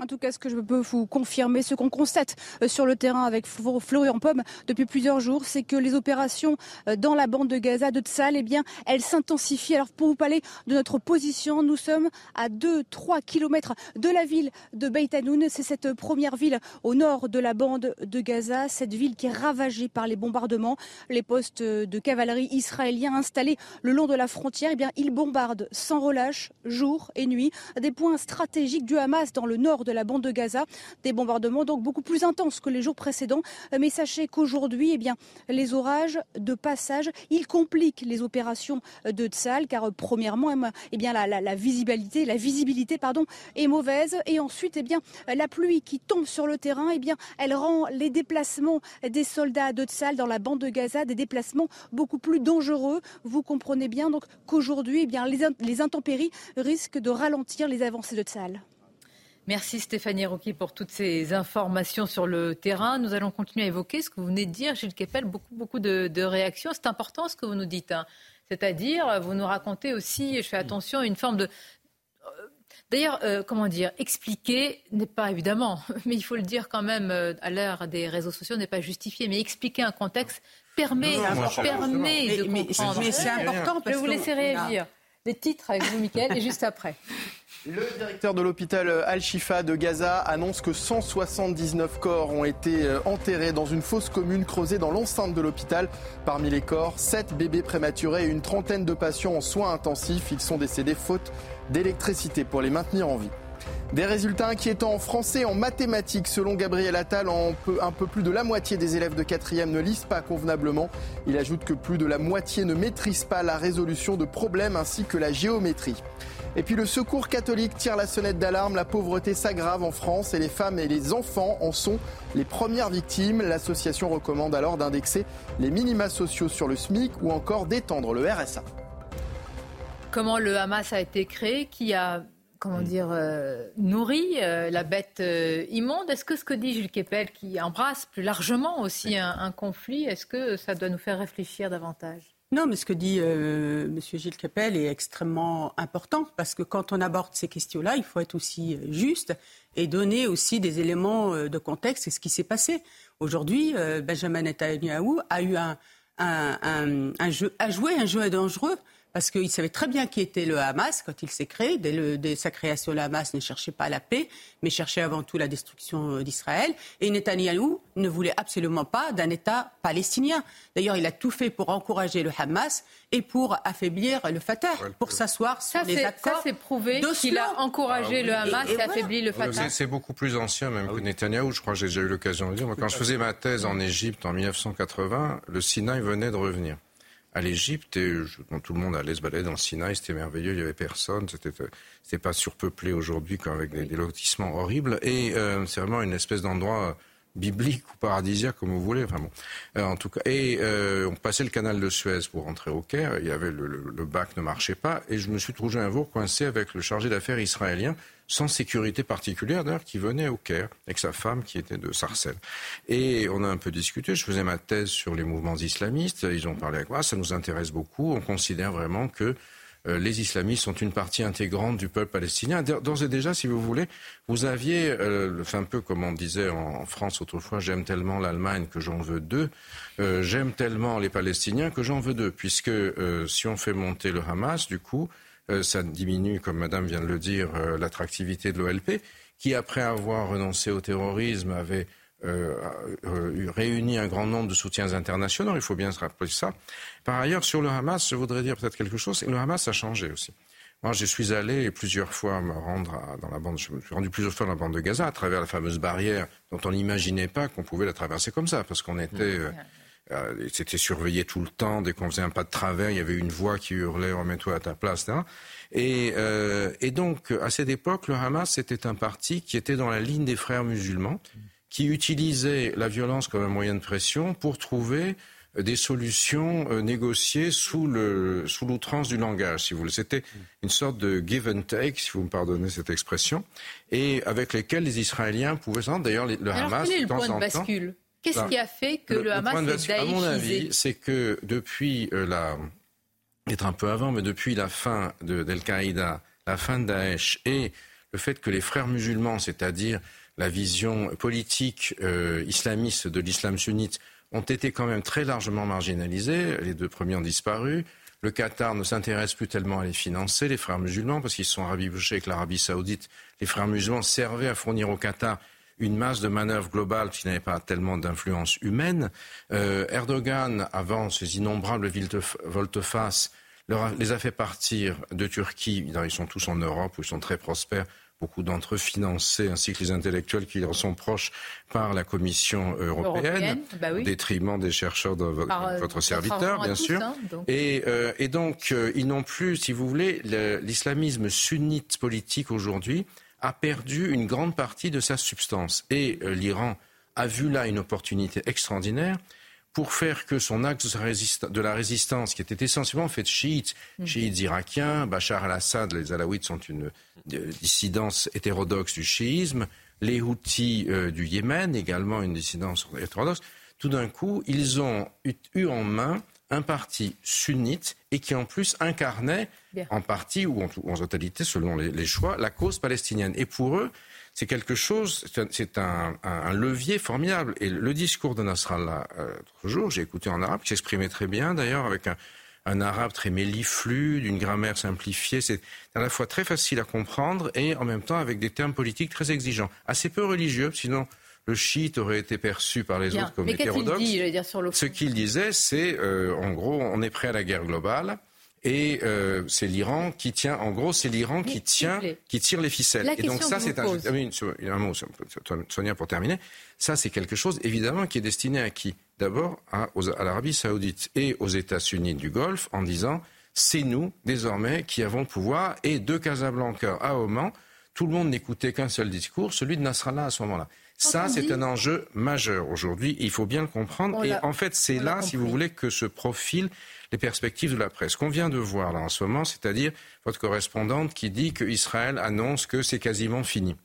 En tout cas, ce que je peux vous confirmer, ce qu'on constate euh, sur le terrain avec Florian Pomme depuis plusieurs jours, c'est que les opérations euh, dans la bande de Gaza, de Tsal, eh bien, elles s'intensifient. Alors, pour vous parler de notre position, nous sommes à 2-3 kilomètres de la ville de Beit Hanoun. C'est cette première ville au nord de la bande de Gaza, cette ville qui est ravagée par les bombardements. Les postes de cavalerie israéliens installés le long de la frontière, eh bien, ils bombardent sans relâche, jour et nuit, des points stratégiques du Hamas dans le nord de la bande de Gaza. Des bombardements donc beaucoup plus intenses que les jours précédents. Mais sachez qu'aujourd'hui, eh les orages de passage, ils compliquent les opérations de Tsal, car premièrement, eh bien, la, visibilité, la visibilité est mauvaise. Et ensuite, eh la pluie qui tombe sur le terrain, eh elle rend les déplacements des soldats de Tsal dans la bande de Gaza des déplacements beaucoup plus dangereux. Vous comprenez bien donc qu'aujourd'hui, eh les intempéries risquent de ralentir les avancées de Tsal. Merci Stéphanie Rocky pour toutes ces informations sur le terrain. Nous allons continuer à évoquer ce que vous venez de dire, Gilles Kepel, beaucoup, beaucoup de, réactions. C'est important ce que vous nous dites. Hein. C'est-à-dire, vous nous racontez aussi, je fais attention, une forme de, euh, D'ailleurs, euh, comment dire, expliquer n'est pas évidemment, mais il faut le dire quand même euh, à l'heure des réseaux sociaux n'est pas justifié, mais expliquer un contexte permet, permet de comprendre. Mais, c'est important parce Je vais vous laisser réagir. Des titres avec vous, Mickaël, et juste après. Le directeur de l'hôpital Al-Shifa de Gaza annonce que 179 corps ont été euh, enterrés dans une fosse commune creusée dans l'enceinte de l'hôpital. Parmi les corps, 7 bébés prématurés et une trentaine de patients en soins intensifs. Ils sont décédés faute d'électricité pour les maintenir en vie. Des résultats inquiétants en français, en mathématiques. Selon Gabriel Attal, un peu plus de la moitié des élèves de 4e ne lisent pas convenablement. Il ajoute que plus de la moitié ne maîtrise pas la résolution de problèmes ainsi que la géométrie. Et puis le secours catholique tire la sonnette d'alarme. La pauvreté s'aggrave en France et les femmes et les enfants en sont les premières victimes. L'association recommande alors d'indexer les minima sociaux sur le SMIC ou encore d'étendre le RSA. Comment le Hamas a été créé Qui a comment mm. dire, euh, nourri euh, la bête euh, immonde. Est-ce que ce que dit Jules Kepel, qui embrasse plus largement aussi un, conflit, est-ce que ça doit nous faire réfléchir davantage? Non, mais ce que dit M. Gilles Kepel est extrêmement important parce que quand on aborde ces questions-là, il faut être aussi juste et donner aussi des éléments de contexte et ce qui s'est passé. Aujourd'hui, Benjamin Netanyahu a eu un, jeu, a joué un jeu dangereux parce qu'il savait très bien qui était le Hamas quand il s'est créé. Dès, sa création, le Hamas ne cherchait pas la paix, mais cherchait avant tout la destruction euh, d'Israël. Et Netanyahou ne voulait absolument pas d'un État palestinien. D'ailleurs, il a tout fait pour encourager le Hamas et pour affaiblir le Fatah, pour s'asseoir sur les accords. Ça, c'est prouvé qu'il a encouragé ah le Hamas et, affaibli le Fatah. C'est beaucoup plus ancien même ah que Netanyahou. Je crois que j'ai déjà eu l'occasion de le dire. quand je faisais ma thèse en Égypte en 1980, le Sinaï venait de revenir à l'Égypte et tout le monde allait se balader dans le Sinaï, c'était merveilleux, il n'y avait personne, c'était c'était pas surpeuplé aujourd'hui avec des, des, lotissements horribles. Et euh, c'est vraiment une espèce d'endroit biblique ou paradisiaque comme vous voulez. Enfin bon, euh, en tout cas, et euh, on passait le canal de Suez pour rentrer au Caire. Il y avait le, le, bac ne marchait pas et je me suis trouvé un jour coincé avec le chargé d'affaires israélien sans sécurité particulière d'ailleurs, qui venait au Caire avec sa femme qui était de Sarcelles. Et on a un peu discuté. Je faisais ma thèse sur les mouvements islamistes. Ils ont parlé avec moi. Ça nous intéresse beaucoup. On considère vraiment que les islamistes sont une partie intégrante du peuple palestinien. D'ores et déjà, si vous voulez, vous aviez, euh, un peu comme on disait en, France autrefois, j'aime tellement l'Allemagne que j'en veux deux, euh, j'aime tellement les Palestiniens que j'en veux deux, puisque si on fait monter le Hamas, du coup, ça diminue, comme Madame vient de le dire, l'attractivité de l'OLP, qui après avoir renoncé au terrorisme avait euh, euh, réuni un grand nombre de soutiens internationaux, il faut bien se rappeler ça. Par ailleurs, sur le Hamas, je voudrais dire peut-être quelque chose. Le Hamas a changé aussi. Moi, je suis allé plusieurs fois me rendre dans la bande, je me suis rendu plusieurs fois dans la bande de Gaza à travers la fameuse barrière dont on n'imaginait pas qu'on pouvait la traverser comme ça, parce qu'on était, euh, c'était surveillé tout le temps. Dès qu'on faisait un pas de travers, il y avait une voix qui hurlait "remets-toi à ta place", etc. Et, et donc, à cette époque, le Hamas c'était un parti qui était dans la ligne des frères musulmans qui utilisait la violence comme un moyen de pression pour trouver euh, des solutions euh, négociées sous le sous l'outrance du langage, si vous voulez. C'était une sorte de give and take, si vous me pardonnez cette expression, et avec lesquels les Israéliens pouvaient s'entendre. D'ailleurs, le Alors, Hamas, quel est le point de bascule? Qu'est-ce qui a fait que le, Hamas le est À mon avis, c'est que depuis euh, la, peut-être un peu avant, mais depuis la fin d'Al-Qaïda, la fin de Daesh et le fait que les frères musulmans, c'est-à-dire la vision politique euh, islamiste de l'islam sunnite ont été quand même très largement marginalisés. Les deux premiers ont disparu. Le Qatar ne s'intéresse plus tellement à les financer, les frères musulmans, parce qu'ils sont rabibouchés avec l'Arabie saoudite. Les frères musulmans servaient à fournir au Qatar une masse de manœuvres globales qui n'avait pas tellement d'influence humaine. Euh, Erdogan, avant ces innombrables volte-face, les a fait partir de Turquie. Ils sont tous en Europe où ils sont très prospères beaucoup d'entre eux financés, ainsi que les intellectuels qui leur sont proches par la Commission européenne, bah au détriment des chercheurs de euh, votre serviteur, bien sûr. Hein, et, euh, et, donc, euh, ils n'ont plus, si vous voulez, l'islamisme sunnite politique aujourd'hui a perdu une grande partie de sa substance. Et l'Iran a vu là une opportunité extraordinaire pour faire que son axe de la résistance, qui était essentiellement fait de chiites, mm. chiites irakiens, Bachar al-Assad, les Alaouites sont une dissidence hétérodoxe du chiisme, les Houthis euh, du Yémen, également une dissidence hétérodoxe, tout d'un coup, ils ont eu, en main un parti sunnite et qui en plus incarnait en partie ou en, totalité, selon les, choix, la cause palestinienne. Et pour eux, c'est quelque chose, c'est un, levier formidable. Et le discours de Nasrallah, euh, l'autre jour, j'ai écouté en arabe, qui s'exprimait très bien d'ailleurs, avec un, un arabe très méliflu, d'une grammaire simplifiée. C'est à la fois très facile à comprendre et en même temps avec des termes politiques très exigeants. Assez peu religieux, sinon le chiite aurait été perçu par les autres comme hétérodoxe. Ce qu'il disait, c'est euh, en gros, on est prêt à la guerre globale. Et euh, c'est l'Iran qui tient, en gros, c'est l'Iran qui tient, qui tire les ficelles. et donc ça, c'est un, un mot, Sonia, pour terminer. Ça, c'est quelque chose, évidemment, qui est destiné à qui? D'abord à, à l'Arabie saoudite et aux États-Unis du Golfe, en disant, c'est nous, désormais, qui avons le pouvoir. Et de Casablanca à Oman, tout le monde n'écoutait qu'un seul discours, celui de Nasrallah à ce moment-là. Ça, c'est un enjeu majeur aujourd'hui. Il faut bien le comprendre. Et en fait, c'est là, si vous voulez, que se profilent les perspectives de la presse. Qu'on vient de voir là en ce moment, c'est-à-dire votre correspondante qui dit qu'Israël annonce que c'est quasiment fini.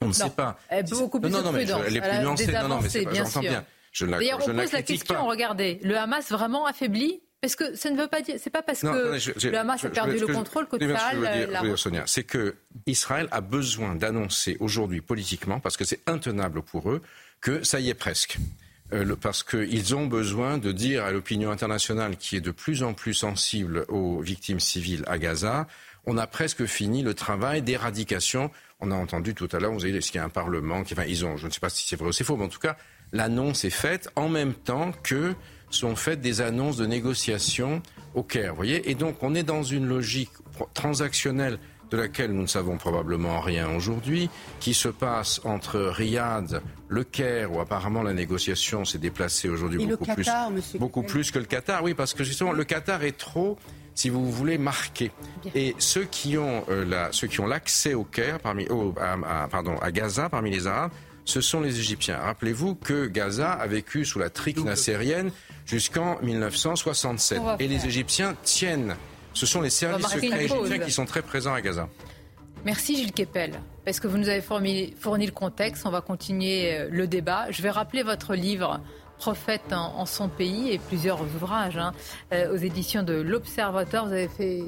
On ne sait pas. Elle est beaucoup plus non, non, mais elle est plus. Non, non, mais j'entends bien. Je D'ailleurs, on pose la question, regardez, le Hamas vraiment affaibli? Parce que ça ne veut pas dire, c'est pas parce que le Hamas a perdu le contrôle que dire, Sonia, c'est que Israël a besoin d'annoncer aujourd'hui politiquement, parce que c'est intenable pour eux, que ça y est presque. Euh, parce qu'ils ont besoin de dire à l'opinion internationale, qui est de plus en plus sensible aux victimes civiles à Gaza, on a presque fini le travail d'éradication. On a entendu tout à l'heure, vous avez dit, est-ce qu'il y a un parlement qui, ils ont, je ne sais pas si c'est vrai ou c'est faux, mais en tout cas, l'annonce est faite en même temps que sont faites des annonces de négociations au Caire. Vous voyez Et donc, on est dans une logique transactionnelle de laquelle nous ne savons probablement rien aujourd'hui, qui se passe entre Riyad, le Caire, où apparemment la négociation s'est déplacée aujourd'hui beaucoup, plus, beaucoup plus que le Qatar. Oui, parce que justement, le Qatar est trop si vous voulez, marqué. Et ceux qui ont euh, la, ceux qui ont l'accès au Caire, parmi, pardon, à Gaza, parmi les Arabes, ce sont les Égyptiens. Rappelez-vous que Gaza a vécu sous la trique nassérienne jusqu'en 1967. Et les Égyptiens tiennent. Ce sont les services secrets égyptiens qui sont très présents à Gaza. Merci Gilles Kepel, parce que vous nous avez fourni, le contexte. On va continuer euh, le débat. Je vais rappeler votre livre Prophète en, son pays et plusieurs ouvrages hein, euh, aux éditions de l'Observateur. Vous avez fait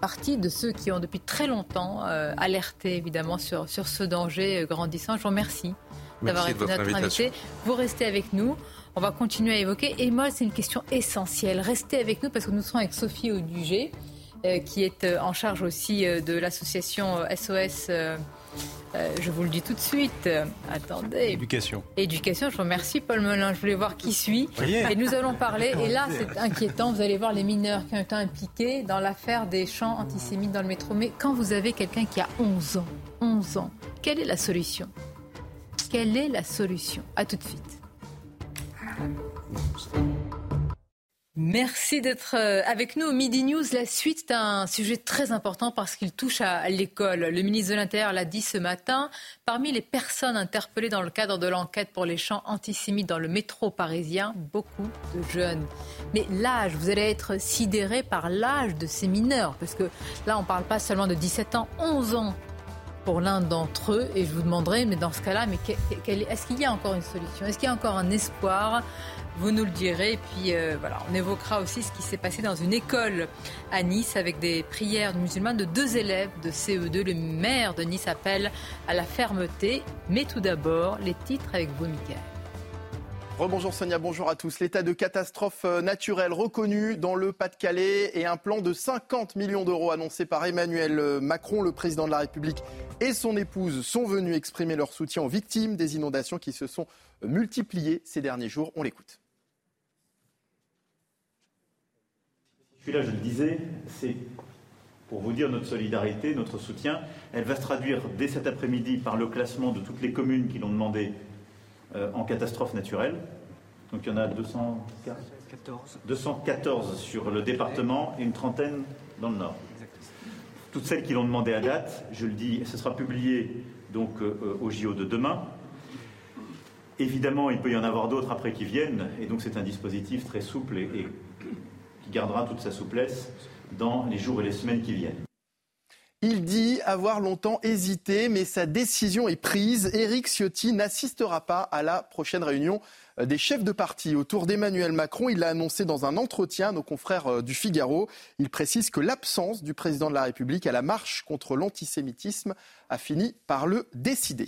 partie de ceux qui ont depuis très longtemps euh, alerté évidemment sur, sur ce danger grandissant. Je vous remercie d'avoir été notre invité. Vous restez avec nous. On va continuer à évoquer. Et moi, c'est une question essentielle. Restez avec nous parce que nous serons avec Sophie Audugé, euh, qui est euh, en charge aussi euh, de l'association SOS. je vous le dis tout de suite. Attendez. Éducation. Éducation. Je vous remercie, Paul Melun. Je voulais voir qui suit. Et nous allons parler. Et là, c'est inquiétant. Vous allez voir les mineurs qui ont été impliqués dans l'affaire des chants antisémites dans le métro. Mais quand vous avez quelqu'un qui a 11 ans, 11 ans, quelle est la solution? Quelle est la solution? À tout de suite. Merci d'être euh, avec nous au Midi News. La suite, d'un sujet très important parce qu'il touche à l'école. Le ministre de l'Intérieur l'a dit ce matin. Parmi les personnes interpellées dans le cadre de l'enquête pour les chants antisémites dans le métro parisien, beaucoup de jeunes. Mais l'âge, vous allez être sidéré par l'âge de ces mineurs. Parce que là, on ne parle pas seulement de 17 ans, 11 ans pour l'un d'entre eux. Et je vous demanderai, mais dans ce cas-là, mais est-ce qu'il y a encore une solution? Est-ce qu'il y a encore un espoir? Vous nous le direz. Et puis euh, voilà, on évoquera aussi ce qui s'est passé dans une école à Nice avec des prières musulmanes de deux élèves de CE2. Le maire de Nice appelle à la fermeté. Mais tout d'abord, les titres avec vous, Mickaël. Rebonjour Sonia, bonjour à tous. L'état de catastrophe euh, naturelle reconnu dans le Pas-de-Calais et un plan de 50 millions d'euros annoncé par Emmanuel euh, Macron, le président de la République et son épouse sont venus exprimer leur soutien aux victimes des inondations qui se sont euh, multipliées ces derniers jours. On l'écoute. Je suis là, je le disais, c'est pour vous dire notre solidarité, notre soutien. Elle va se traduire dès cet après-midi par le classement de toutes les communes qui l'ont demandé en catastrophe naturelle. Donc il y en a 214. 214 sur le département et une trentaine dans le nord. Toutes celles qui l'ont demandé à date, je le dis, ce sera publié donc euh, euh, au JO de demain. Évidemment, il peut y en avoir d'autres après qui viennent, et donc c'est un dispositif très souple et qui gardera toute sa souplesse dans les jours et les semaines qui viennent. Il dit avoir longtemps hésité, mais sa décision est prise. Éric Ciotti n'assistera pas à la prochaine réunion des chefs de parti autour d'Emmanuel Macron. Il l'a annoncé dans un entretien à nos confrères euh, du Figaro. Il précise que l'absence du président de la République à la marche contre l'antisémitisme a fini par le décider.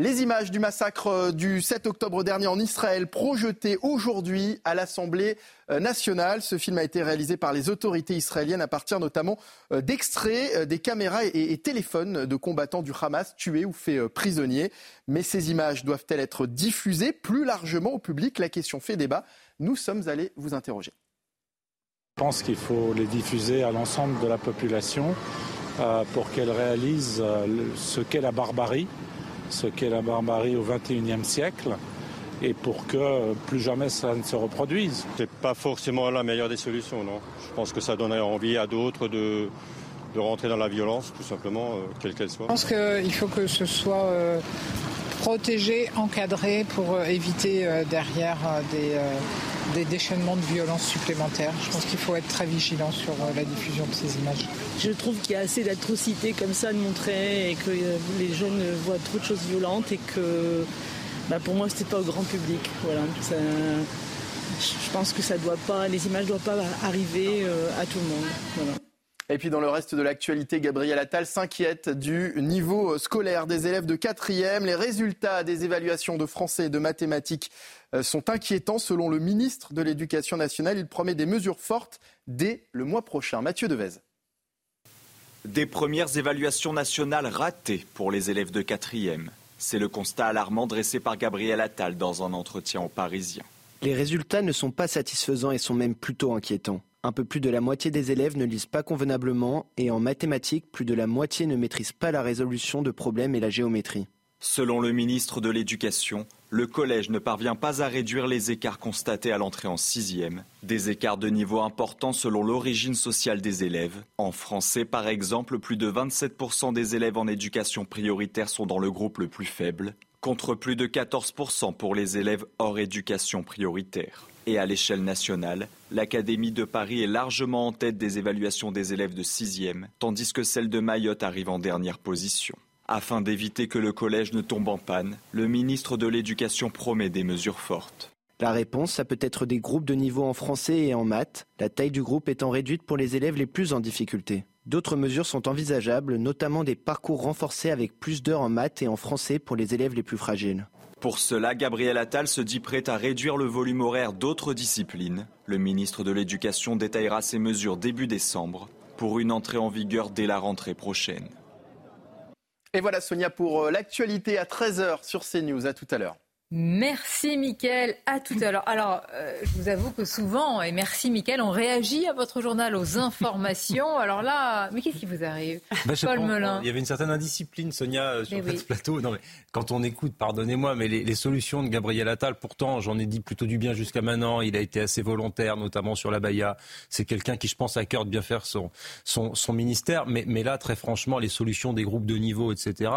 Les images du massacre euh, du 7 octobre dernier en Israël projetées aujourd'hui à l'Assemblée euh, nationale. Ce film a été réalisé par les autorités israéliennes à partir notamment euh, d'extraits des caméras et, téléphones de combattants du Hamas tués ou faits prisonniers. Mais ces images doivent-elles être diffusées plus largement au public? La question fait débat. Nous sommes allés vous interroger. Je pense qu'il faut les diffuser à l'ensemble de la population pour qu'elle réalise ce qu'est la barbarie ce qu'est la barbarie au XXIe siècle et pour que plus jamais ça ne se reproduise. C'est pas forcément la meilleure des solutions, non? Je pense que ça donnerait envie à d'autres de, de rentrer dans la violence, tout simplement, euh, quelle qu'elle soit. Je pense qu'il faut que ce soit euh, protégé, encadré pour euh, éviter derrière des des déchaînements de violence supplémentaires. Je pense qu'il faut être très vigilant sur euh, la diffusion de ces images. Je trouve qu'il y a assez d'atrocités comme ça de montrer et que euh, les jeunes voient trop de choses violentes et que bah, pour moi c'était pas au grand public. Voilà, je pense que ça doit pas, les images ne doivent pas arriver euh, à tout le monde. Et puis dans le reste de l'actualité, Gabriel Attal s'inquiète du niveau scolaire des élèves de 4e. Les résultats des évaluations de français et de mathématiques euh, sont inquiétants selon le ministre de l'Éducation nationale. Il promet des mesures fortes dès le mois prochain. Mathieu Devez. Des premières évaluations nationales ratées pour les élèves de 4e. C'est le constat alarmant dressé par Gabriel Attal dans un entretien aux Parisiens. Les résultats ne sont pas satisfaisants et sont même plutôt inquiétants. Un peu plus de la moitié des élèves ne lisent pas convenablement et en mathématiques, plus de la moitié ne maîtrisent pas la résolution de problèmes et la géométrie. Selon le ministre de l'Éducation, le collège ne parvient pas à réduire les écarts constatés à l'entrée en sixième. Des écarts de niveau importants selon l'origine sociale des élèves. En français, par exemple, plus de 27% des élèves en éducation prioritaire sont dans le groupe le plus faible, contre plus de 14% pour les élèves hors éducation prioritaire. Et à l'échelle nationale, l'Académie de Paris est largement en tête des évaluations des élèves de 6e, tandis que celle de Mayotte arrive en dernière position. Afin d'éviter que le collège ne tombe en panne, le ministre de l'Éducation promet des mesures fortes. La réponse, ça peut être des groupes de niveau en français et en maths, la taille du groupe étant réduite pour les élèves les plus en difficulté. D'autres mesures sont envisageables, notamment des parcours renforcés avec plus d'heures en maths et en français pour les élèves les plus fragiles. Pour cela, Gabriel Attal se dit prêt à réduire le volume horaire d'autres disciplines. Le ministre de l'Éducation détaillera ces mesures début décembre pour une entrée en vigueur dès la rentrée prochaine. Et voilà Sonia pour euh, l'actualité à 13h sur CNews. À tout à l'heure. Merci Mickaël, à tout à l'heure. Alors, euh, je vous avoue que souvent, et merci Mickaël, on réagit à votre journal, aux informations. Alors là, mais qu'est-ce qui vous arrive bah, Paul Melun. Il y avait une certaine indiscipline, Sonia, euh, sur ce plateau. Non, mais quand on écoute, pardonnez-moi, mais les, solutions de Gabriel Attal, pourtant, j'en ai dit plutôt du bien jusqu'à maintenant. Il a été assez volontaire, notamment sur la Baïa. C'est quelqu'un qui, je pense, a cœur de bien faire son, son, son ministère. Mais, mais là, très franchement, les solutions des groupes de niveau, etc.,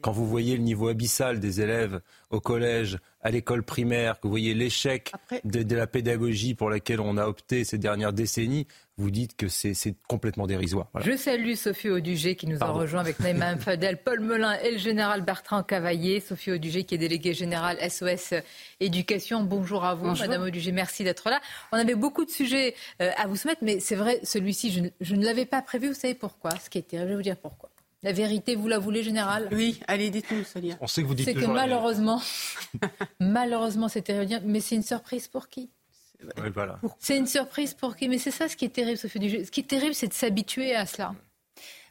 quand vous voyez le niveau abyssal des élèves au collège, à l'école primaire, que vous voyez l'échec de, la pédagogie pour laquelle on a opté ces dernières décennies, vous dites que c'est complètement dérisoire. Je salue Sophie Audugé qui nous a rejoint avec Naïma Fadel, Paul Melun et le général Bertrand Cavaillé. Sophie Audugé qui est déléguée générale SOS Éducation. Bonjour à vous, Madame Audugé, merci d'être là. On avait beaucoup de sujets euh, à vous soumettre, mais c'est vrai, celui-ci, je, je, ne l'avais pas prévu. Vous savez pourquoi? Ce qui est terrible, je vais vous dire pourquoi. La vérité, vous la voulez, général Oui, allez, dites-nous, Sonia. On sait que vous dites C'est que malheureusement, malheureusement, c'est terrible, mais c'est une surprise pour qui? Voilà. C'est une surprise pour qui? Mais c'est ça ce qui est terrible, Sophie Dujeu. Ce qui est terrible, c'est de s'habituer à cela.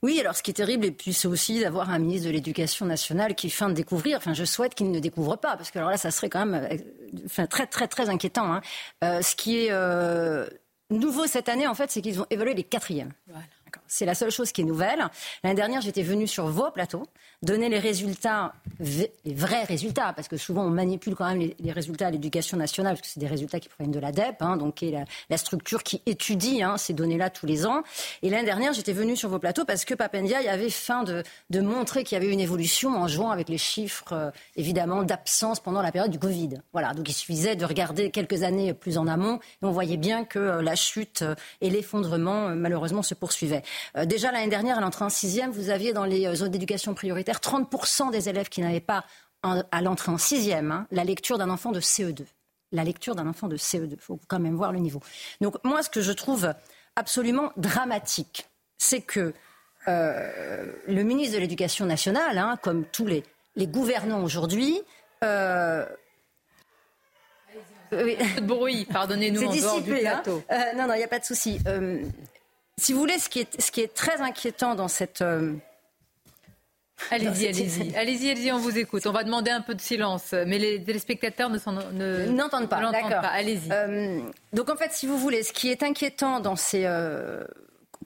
Oui, alors ce qui est terrible, et puis c'est aussi d'avoir un ministre de l'Éducation nationale qui feint de découvrir. Enfin, je souhaite qu'il ne découvre pas, parce que alors là, ça serait quand même, euh, enfin, très, très, très inquiétant. Hein. Euh, ce qui est euh, nouveau cette année, en fait, c'est qu'ils ont évalué les quatrièmes. Voilà. C'est la seule chose qui est nouvelle. L'année dernière, j'étais venue sur vos plateaux donner les résultats, les vrais résultats, parce que souvent on manipule quand même les, résultats à l'éducation nationale, parce que c'est des résultats qui proviennent de l'ADEP, hein, donc qui est la, structure qui étudie hein, ces données-là tous les ans. Et l'année dernière, j'étais venue sur vos plateaux parce que Papendia avait faim de, de montrer qu'il y avait une évolution en jouant avec les chiffres, euh, évidemment, d'absence pendant la période du Covid. Voilà, donc il suffisait de regarder quelques années plus en amont, et on voyait bien que euh, la chute euh, et l'effondrement, malheureusement, se poursuivaient. Déjà l'année dernière, à l'entrée en sixième, vous aviez dans les zones d'éducation prioritaire 30% des élèves qui n'avaient pas, à l'entrée en sixième, hein, la lecture d'un enfant de CE2. La lecture d'un enfant de CE2. Il faut quand même voir le niveau. Donc moi, ce que je trouve absolument dramatique, c'est que euh, le ministre de l'Éducation nationale, hein, comme tous les les gouvernants aujourd'hui. Euh, oui. de bruit, pardonnez-nous en dehors du hein. plateau. Euh, non, non, il n'y a pas de souci. Euh, si vous voulez, ce qui est, ce qui est très inquiétant dans cette... Allez-y, allez-y, allez-y, allez-y, on vous écoute. On va demander un peu de silence, mais les téléspectateurs ne n'entendent pas. D'accord. Allez-y. donc en fait, si vous voulez, ce qui est inquiétant dans ces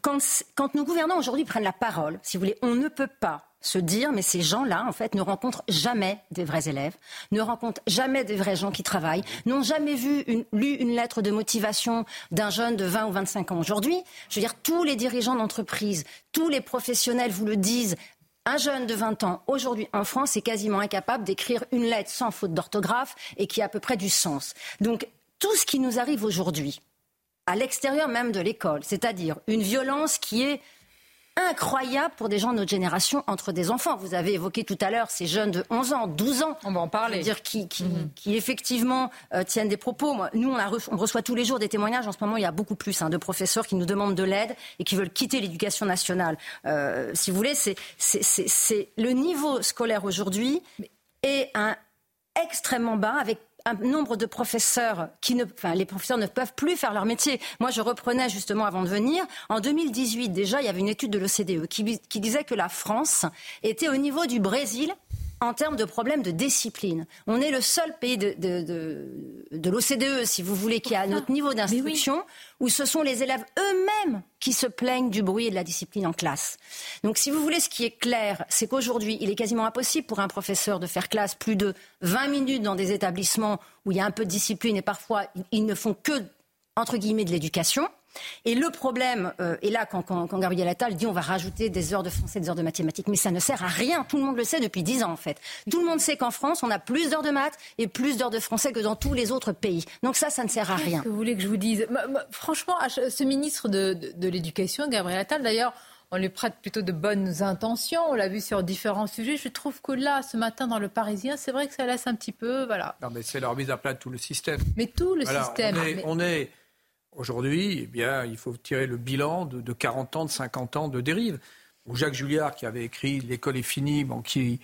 quand, quand nos gouvernants aujourd'hui prennent la parole, si vous voulez, on ne peut pas se dire, mais ces gens-là, en fait, ne rencontrent jamais des vrais élèves, ne rencontrent jamais des vrais gens qui travaillent, n'ont jamais vu une, lu une lettre de motivation d'un jeune de 20 ou 25 ans. Aujourd'hui, je veux dire, tous les dirigeants d'entreprise, tous les professionnels vous le disent, un jeune de 20 ans, aujourd'hui en France, est quasiment incapable d'écrire une lettre sans faute d'orthographe et qui a à peu près du sens. Donc, tout ce qui nous arrive aujourd'hui, à l'extérieur même de l'école, c'est-à-dire une violence qui est incroyable pour des gens de notre génération entre des enfants. Vous avez évoqué tout à l'heure ces jeunes de 11 ans, 12 ans. On va en parler. Dire qui, qui, mhm. qui effectivement euh, tiennent des propos. nous, on, a on, reçoit tous les jours des témoignages. En ce moment, il y a beaucoup plus hein, de professeurs qui nous demandent de l'aide et qui veulent quitter l'éducation nationale. Euh, si vous voulez, c'est le niveau scolaire aujourd'hui est un extrêmement bas avec un nombre de professeurs qui ne, enfin, les professeurs ne peuvent plus faire leur métier. Moi, je reprenais justement avant de venir. En 2018, déjà, il y avait une étude de l'OCDE qui, qui disait que la France était au niveau du Brésil en termes de problèmes de discipline. On est le seul pays de, de, l'OCDE, si vous voulez, qui a notre niveau d'instruction, où ce sont les élèves eux-mêmes qui se plaignent du bruit et de la discipline en classe. Donc, si vous voulez, ce qui est clair, c'est qu'aujourd'hui, il est quasiment impossible pour un professeur de faire classe plus de 20 minutes dans des établissements où il y a un peu de discipline et parfois ils ne font que, entre guillemets, de l'éducation. Et le problème, euh, et là, quand, quand, Gabriel Attal dit on va rajouter des heures de français, des heures de mathématiques, mais ça ne sert à rien. Tout le monde le sait depuis dix ans, en fait. Tout le monde sait qu'en France, on a plus d'heures de maths et plus d'heures de français que dans tous les autres pays. Donc ça, ça ne sert à rien. Qu'est-ce que vous voulez que je vous dise Franchement, ce ministre de, de l'Éducation, Gabriel Attal, d'ailleurs, on lui prête plutôt de bonnes intentions. On l'a vu sur différents sujets. Je trouve que là, ce matin, dans le Parisien, c'est vrai que ça laisse un petit peu. Voilà. Non, mais c'est leur mise à plat de tout le système. Mais tout le système. On est, Aujourd'hui, eh bien, il faut tirer le bilan de, 40 ans, de 50 ans de dérive. Jacques Julliard, qui avait écrit L'école est finie, qui,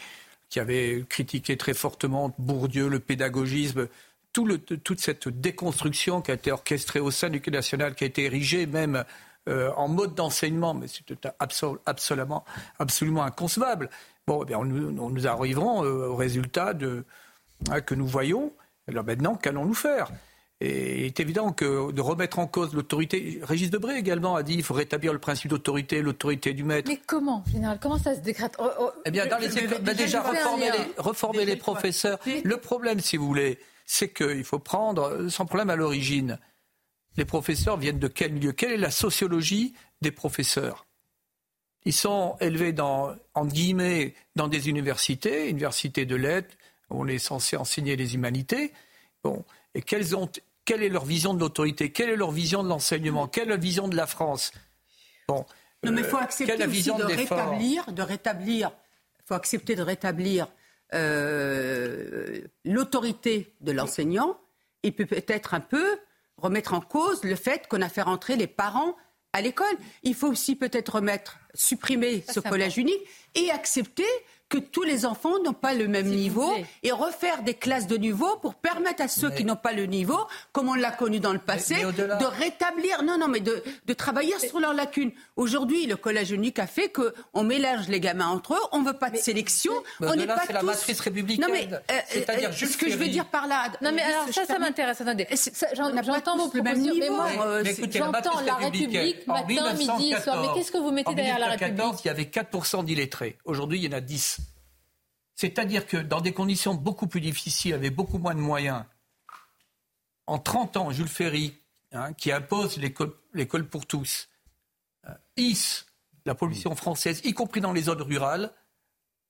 avait critiqué très fortement Bourdieu, le pédagogisme, toute cette déconstruction qui a été orchestrée au sein du Quai national, qui a été érigée même euh, en mode d'enseignement, mais c'était absolument, absolument inconcevable. Bon, eh nous, nous, arriverons euh, au résultat hein, que nous voyons. Alors maintenant, qu'allons-nous faire? Et il est évident que de remettre en cause l'autorité, Régis Debray également a dit qu'il faut rétablir le principe d'autorité, l'autorité du maître. Mais comment, général Comment ça se décrète oh, oh, Eh bien, dans les ben déjà reformer les, reformer les professeurs. Le problème, si vous voulez, c'est qu'il faut prendre sans problème à l'origine. Les professeurs viennent de quel milieu? Quelle est la sociologie des professeurs? Ils sont élevés dans, en guillemets, dans des universités, universités de lettres, où on est censé enseigner les humanités. Bon, et quelles ont quelle est leur vision de l'autorité? Quelle est leur vision de l'enseignement? Quelle est la vision de la France? Bon. Non, mais il faut euh, accepter aussi de rétablir, de rétablir, faut accepter de rétablir euh, l'autorité de l'enseignant et peut-être un peu remettre en cause le fait qu'on a fait rentrer les parents à l'école. Il faut aussi peut-être remettre, supprimer ce collège unique et accepter que tous les enfants n'ont pas le même niveau et refaire des classes de niveau pour permettre à ceux qui n'ont pas le niveau, comme on l'a connu dans le passé, de rétablir, non, non, mais de, de travailler sur leurs lacunes. Aujourd'hui, le collège unique a fait qu'on mélange les gamins entre eux, on ne veut pas de sélection, on n'est pas c'est la matrice républicaine. Non, mais euh, c'est-à-dire euh, ce que je veux dire par là. Non, mais alors ça, ça m'intéresse. Attendez, j'entends vos propositions, mais moi, euh, j'entends la République matin, midi, soir. Mais qu'est-ce que vous mettez derrière la République? Il y avait 4% d'illettrés. Aujourd'hui, il y en a 10. C'est-à-dire que dans des conditions beaucoup plus difficiles, avec beaucoup moins de moyens, en 30 ans, Jules Ferry, hein, qui impose l'école pour tous, euh, hisse la pollution française, y compris dans les zones rurales,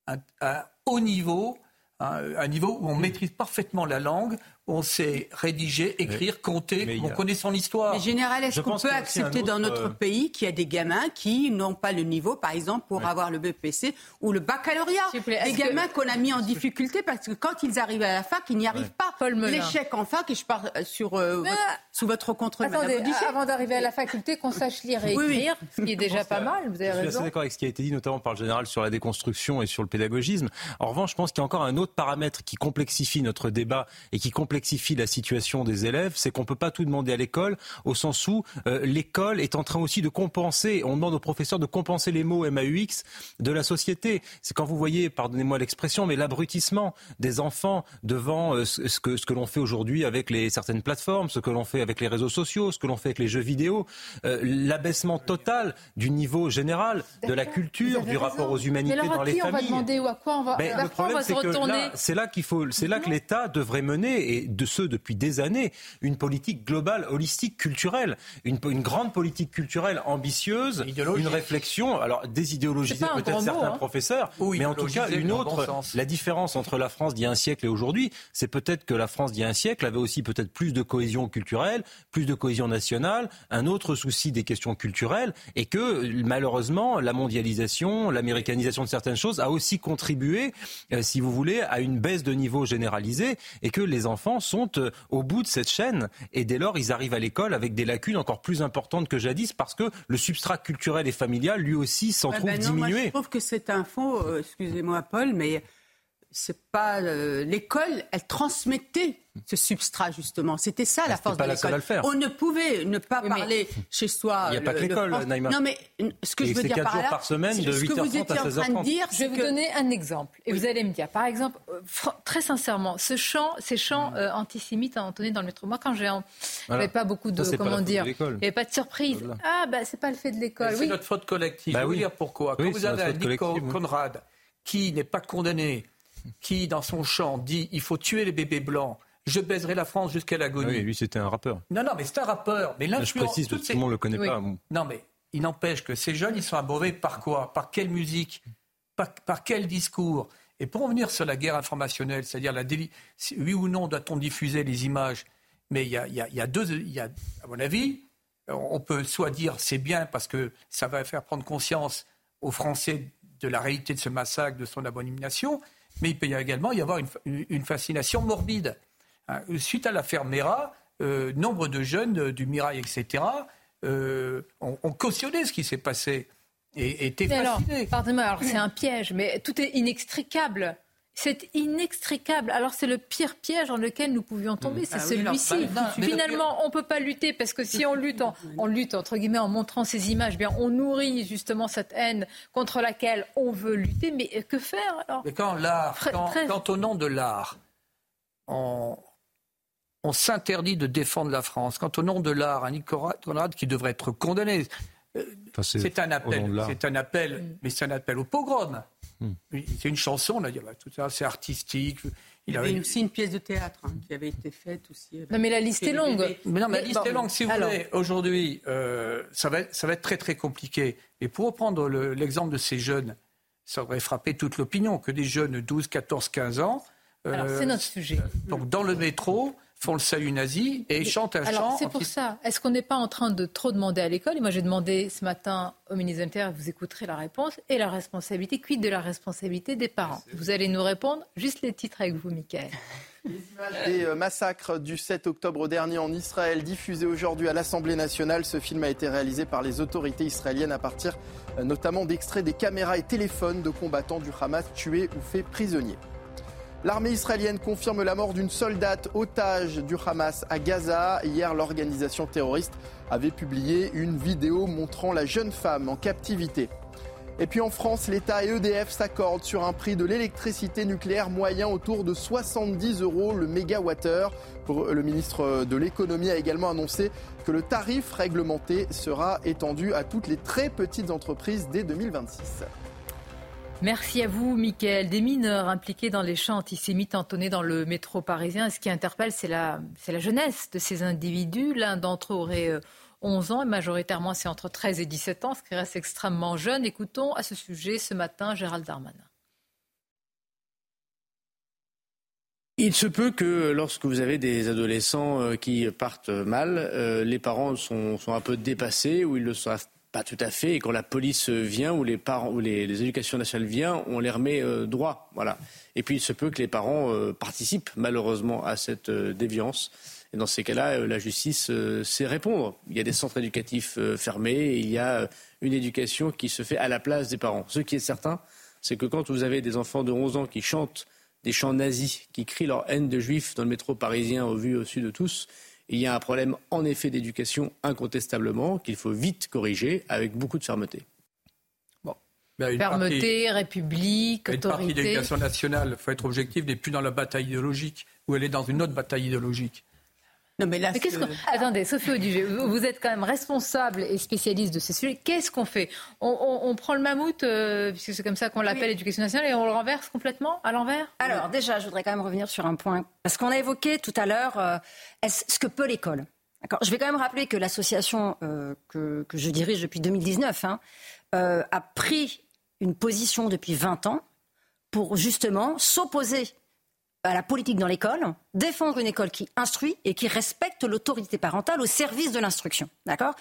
à, haut niveau, hein, un niveau où on maîtrise parfaitement la langue, on sait rédiger, écrire, compter, on connaît son histoire. Mais général, est-ce qu'on peut accepter dans notre euh, pays qu'il y a des gamins qui n'ont pas le niveau, par exemple, pour avoir le BPC ou le baccalauréat Des gamins qu'on a mis en difficulté parce que quand ils arrivent à la fac, ils n'y arrivent pas. L'échec en fac, et je parle euh, sur, euh, sous votre contrôle, Attendez, avant d'arriver à la faculté, qu'on sache lire et écrire, ce qui est déjà pas mal, vous avez raison. Je suis assez d'accord avec ce qui a été dit, notamment par le général, sur la déconstruction et sur le pédagogisme. En revanche, je pense qu'il y a encore un autre paramètre qui complexifie notre débat et qui complexifie complexifie la situation des élèves, c'est qu'on ne peut pas tout demander à l'école, au sens où euh, l'école est en train aussi de compenser, on demande aux professeurs de compenser les mots MAUX de la société. C'est quand vous voyez, pardonnez-moi l'expression, mais l'abrutissement des enfants devant euh, ce que, ce que l'on fait aujourd'hui avec les, certaines plateformes, ce que l'on fait avec les réseaux sociaux, ce que l'on fait avec les jeux vidéo, euh, l'abaissement total du niveau général de la culture, du rapport aux humanités dans les familles. On va demander ou à quoi on va, mais le problème, c'est que c'est là qu'il faut, c'est là que l'État devrait mener et de ceux depuis des années, une politique globale, holistique, culturelle, une, une grande politique culturelle ambitieuse, une réflexion, alors désidéologiser peut-être certains hein. professeurs, mais en tout cas une autre. La différence entre la France d'il y a un siècle et aujourd'hui, c'est peut-être que la France d'il y a un siècle avait aussi peut-être plus de cohésion culturelle, plus de cohésion nationale, un autre souci des questions culturelles, et que malheureusement la mondialisation, l'américanisation de certaines choses a aussi contribué, euh, si vous voulez, à une baisse de niveau généralisée, et que les enfants sont euh, au bout de cette chaîne et dès lors ils arrivent à l'école avec des lacunes encore plus importantes que jadis parce que le substrat culturel et familial lui aussi s'en trouve ben diminué. je trouve que c'est un faux, euh, excusez-moi Paul, mais c'est pas euh, l'école, elle transmettait ce substrat justement. C'était ça la force de l'école. On ne pouvait ne pas parler chez soi. Il n'y a pas que l'école, Naïma. Non mais ce que je veux dire par là, par semaine de 8 ce que vous étiez en train de dire, je vais vous donner un exemple et vous allez me dire. Par exemple, euh, très sincèrement, ce chant, ces chants euh, antisémites à entonner dans le métro. Moi, quand j'ai, j'avais pas beaucoup de comment dire, il n'y avait pas de surprise. Ah bah c'est pas le fait de l'école. C'est notre faute collective. Bah je vais vous dire pourquoi. Quand vous avez un Nico Conrad qui n'est pas condamné qui, dans son chant, dit il faut tuer les bébés blancs. Je baiserai la France jusqu'à l'agonie. Oui, lui, c'était un rappeur. Non, non, mais c'est un rappeur. Mais Je précise, tout le monde le connaît pas. Non, mais il n'empêche que ces jeunes, ils sont abreuvés par quoi? Par quelle musique? Par, quel discours? Et pour revenir sur la guerre informationnelle, c'est-à-dire la oui ou non doit-on diffuser les images? Mais il y a, deux, il y a, à mon avis, on peut soit dire c'est bien parce que ça va faire prendre conscience aux Français de la réalité de ce massacre, de son abomination, mais il peut y également y avoir une, fascination morbide. Hein, suite à l'affaire Mera, euh, nombre de jeunes euh, du Mirail, etc., euh, ont, cautionné ce qui s'est passé et étaient fascinés. Pardonnez-moi, alors c'est un piège, mais tout est inextricable. C'est inextricable. Alors c'est le pire piège dans lequel nous pouvions tomber, c'est ah celui-ci. Finalement, on ne peut pas lutter parce que si on lutte, on lutte entre guillemets en montrant ces images, bien on nourrit justement cette haine contre laquelle on veut lutter. Mais que faire alors? Mais quand l'art, quand, au nom de l'art, on, on s'interdit de défendre la France, quand au nom de l'art, un Conrad qui devrait être condamné, euh, c'est un appel, c'est un appel, mais c'est un appel au pogrom. Hmm. C'est une chanson, là, tout ça, c'est artistique. Il y avait aussi une pièce de théâtre hein, qui avait été faite aussi. Non, mais la liste est longue. Mais non, mais la liste est longue. Si vous voulez, aujourd'hui, euh, ça, va, ça va être très, très compliqué. Et pour reprendre l'exemple de ces jeunes, ça aurait frappé toute l'opinion que des jeunes de 12, 14, 15 ans. Alors, c'est notre sujet. Donc, dans le métro, font le salut nazi et chantent un Alors, C'est pour ça. Est-ce qu'on n'est pas en train de trop demander à l'école? Et moi, j'ai demandé ce matin au ministre de l'Intérieur, vous écouterez la réponse, et la responsabilité, quid de la responsabilité des parents? Vous allez nous répondre, juste les titres avec vous, Michael. Les images des euh, massacres du 7 octobre dernier en Israël, diffusées aujourd'hui à l'Assemblée nationale. Ce film a été réalisé par les autorités israéliennes à partir euh, notamment d'extraits des caméras et téléphones de combattants du Hamas tués ou faits prisonniers. L'armée israélienne confirme la mort d'une soldate otage du Hamas à Gaza. Hier, l'organisation terroriste avait publié une vidéo montrant la jeune femme en captivité. Et puis en France, l'État et EDF s'accordent sur un prix de l'électricité nucléaire moyen autour de 70 euros le mégawattheure. Le ministre de l'économie a également annoncé que le tarif réglementé sera étendu à toutes les très petites entreprises dès 2026. Merci à vous, Mickaël. Des mineurs impliqués dans les chants antisémites entonnés dans le métro parisien. Ce qui interpelle, c'est la, jeunesse de ces individus. L'un d'entre eux aurait 11 euh, ans et majoritairement c'est entre 13 et 17 ans, ce qui reste extrêmement jeune. Écoutons à ce sujet ce matin Gérald Darmanin. il se peut que lorsque vous avez des adolescents euh, qui partent mal, euh, les parents sont, un peu dépassés ou ils le savent pas tout à fait et quand la police vient ou les parents ou les, éducations nationales viennent, on les remet euh, droit. Voilà. Et puis il se peut que les parents participent malheureusement à cette déviance. Et dans ces cas-là, la justice sait répondre. Il y a des centres éducatifs fermés et il y a une éducation qui se fait à la place des parents. Ce qui est certain, c'est que quand vous avez des enfants de 11 ans qui chantent des chants nazis qui crient leur haine de juifs dans le métro parisien au vu au dessus de tous. Il y a un problème en effet d'éducation incontestablement qu'il faut vite corriger avec beaucoup de fermeté. Bon. Ben, fermeté, république, autorité. Une partie de l'éducation nationale, il faut être objectif, n'est plus dans la bataille idéologique, ou elle est dans une autre bataille idéologique. Non, mais là, Attendez, Sophie Audugé, vous êtes quand même responsable et spécialiste de ces sujets. Qu'est-ce qu'on fait on, prend le mammouth, euh, puisque c'est comme ça qu'on l'appelle l'éducation nationale, et on le renverse complètement à l'envers Alors, déjà, je voudrais quand même revenir sur un point. Parce qu'on a évoqué tout à l'heure euh, ce que peut l'école? Je vais quand même rappeler que l'association euh, que, je dirige depuis 2019 hein, a pris une position depuis 20 ans pour justement s'opposer à la politique dans l'école, défendre une école qui instruit et qui respecte l'autorité parentale au service de l'instruction. D'accord?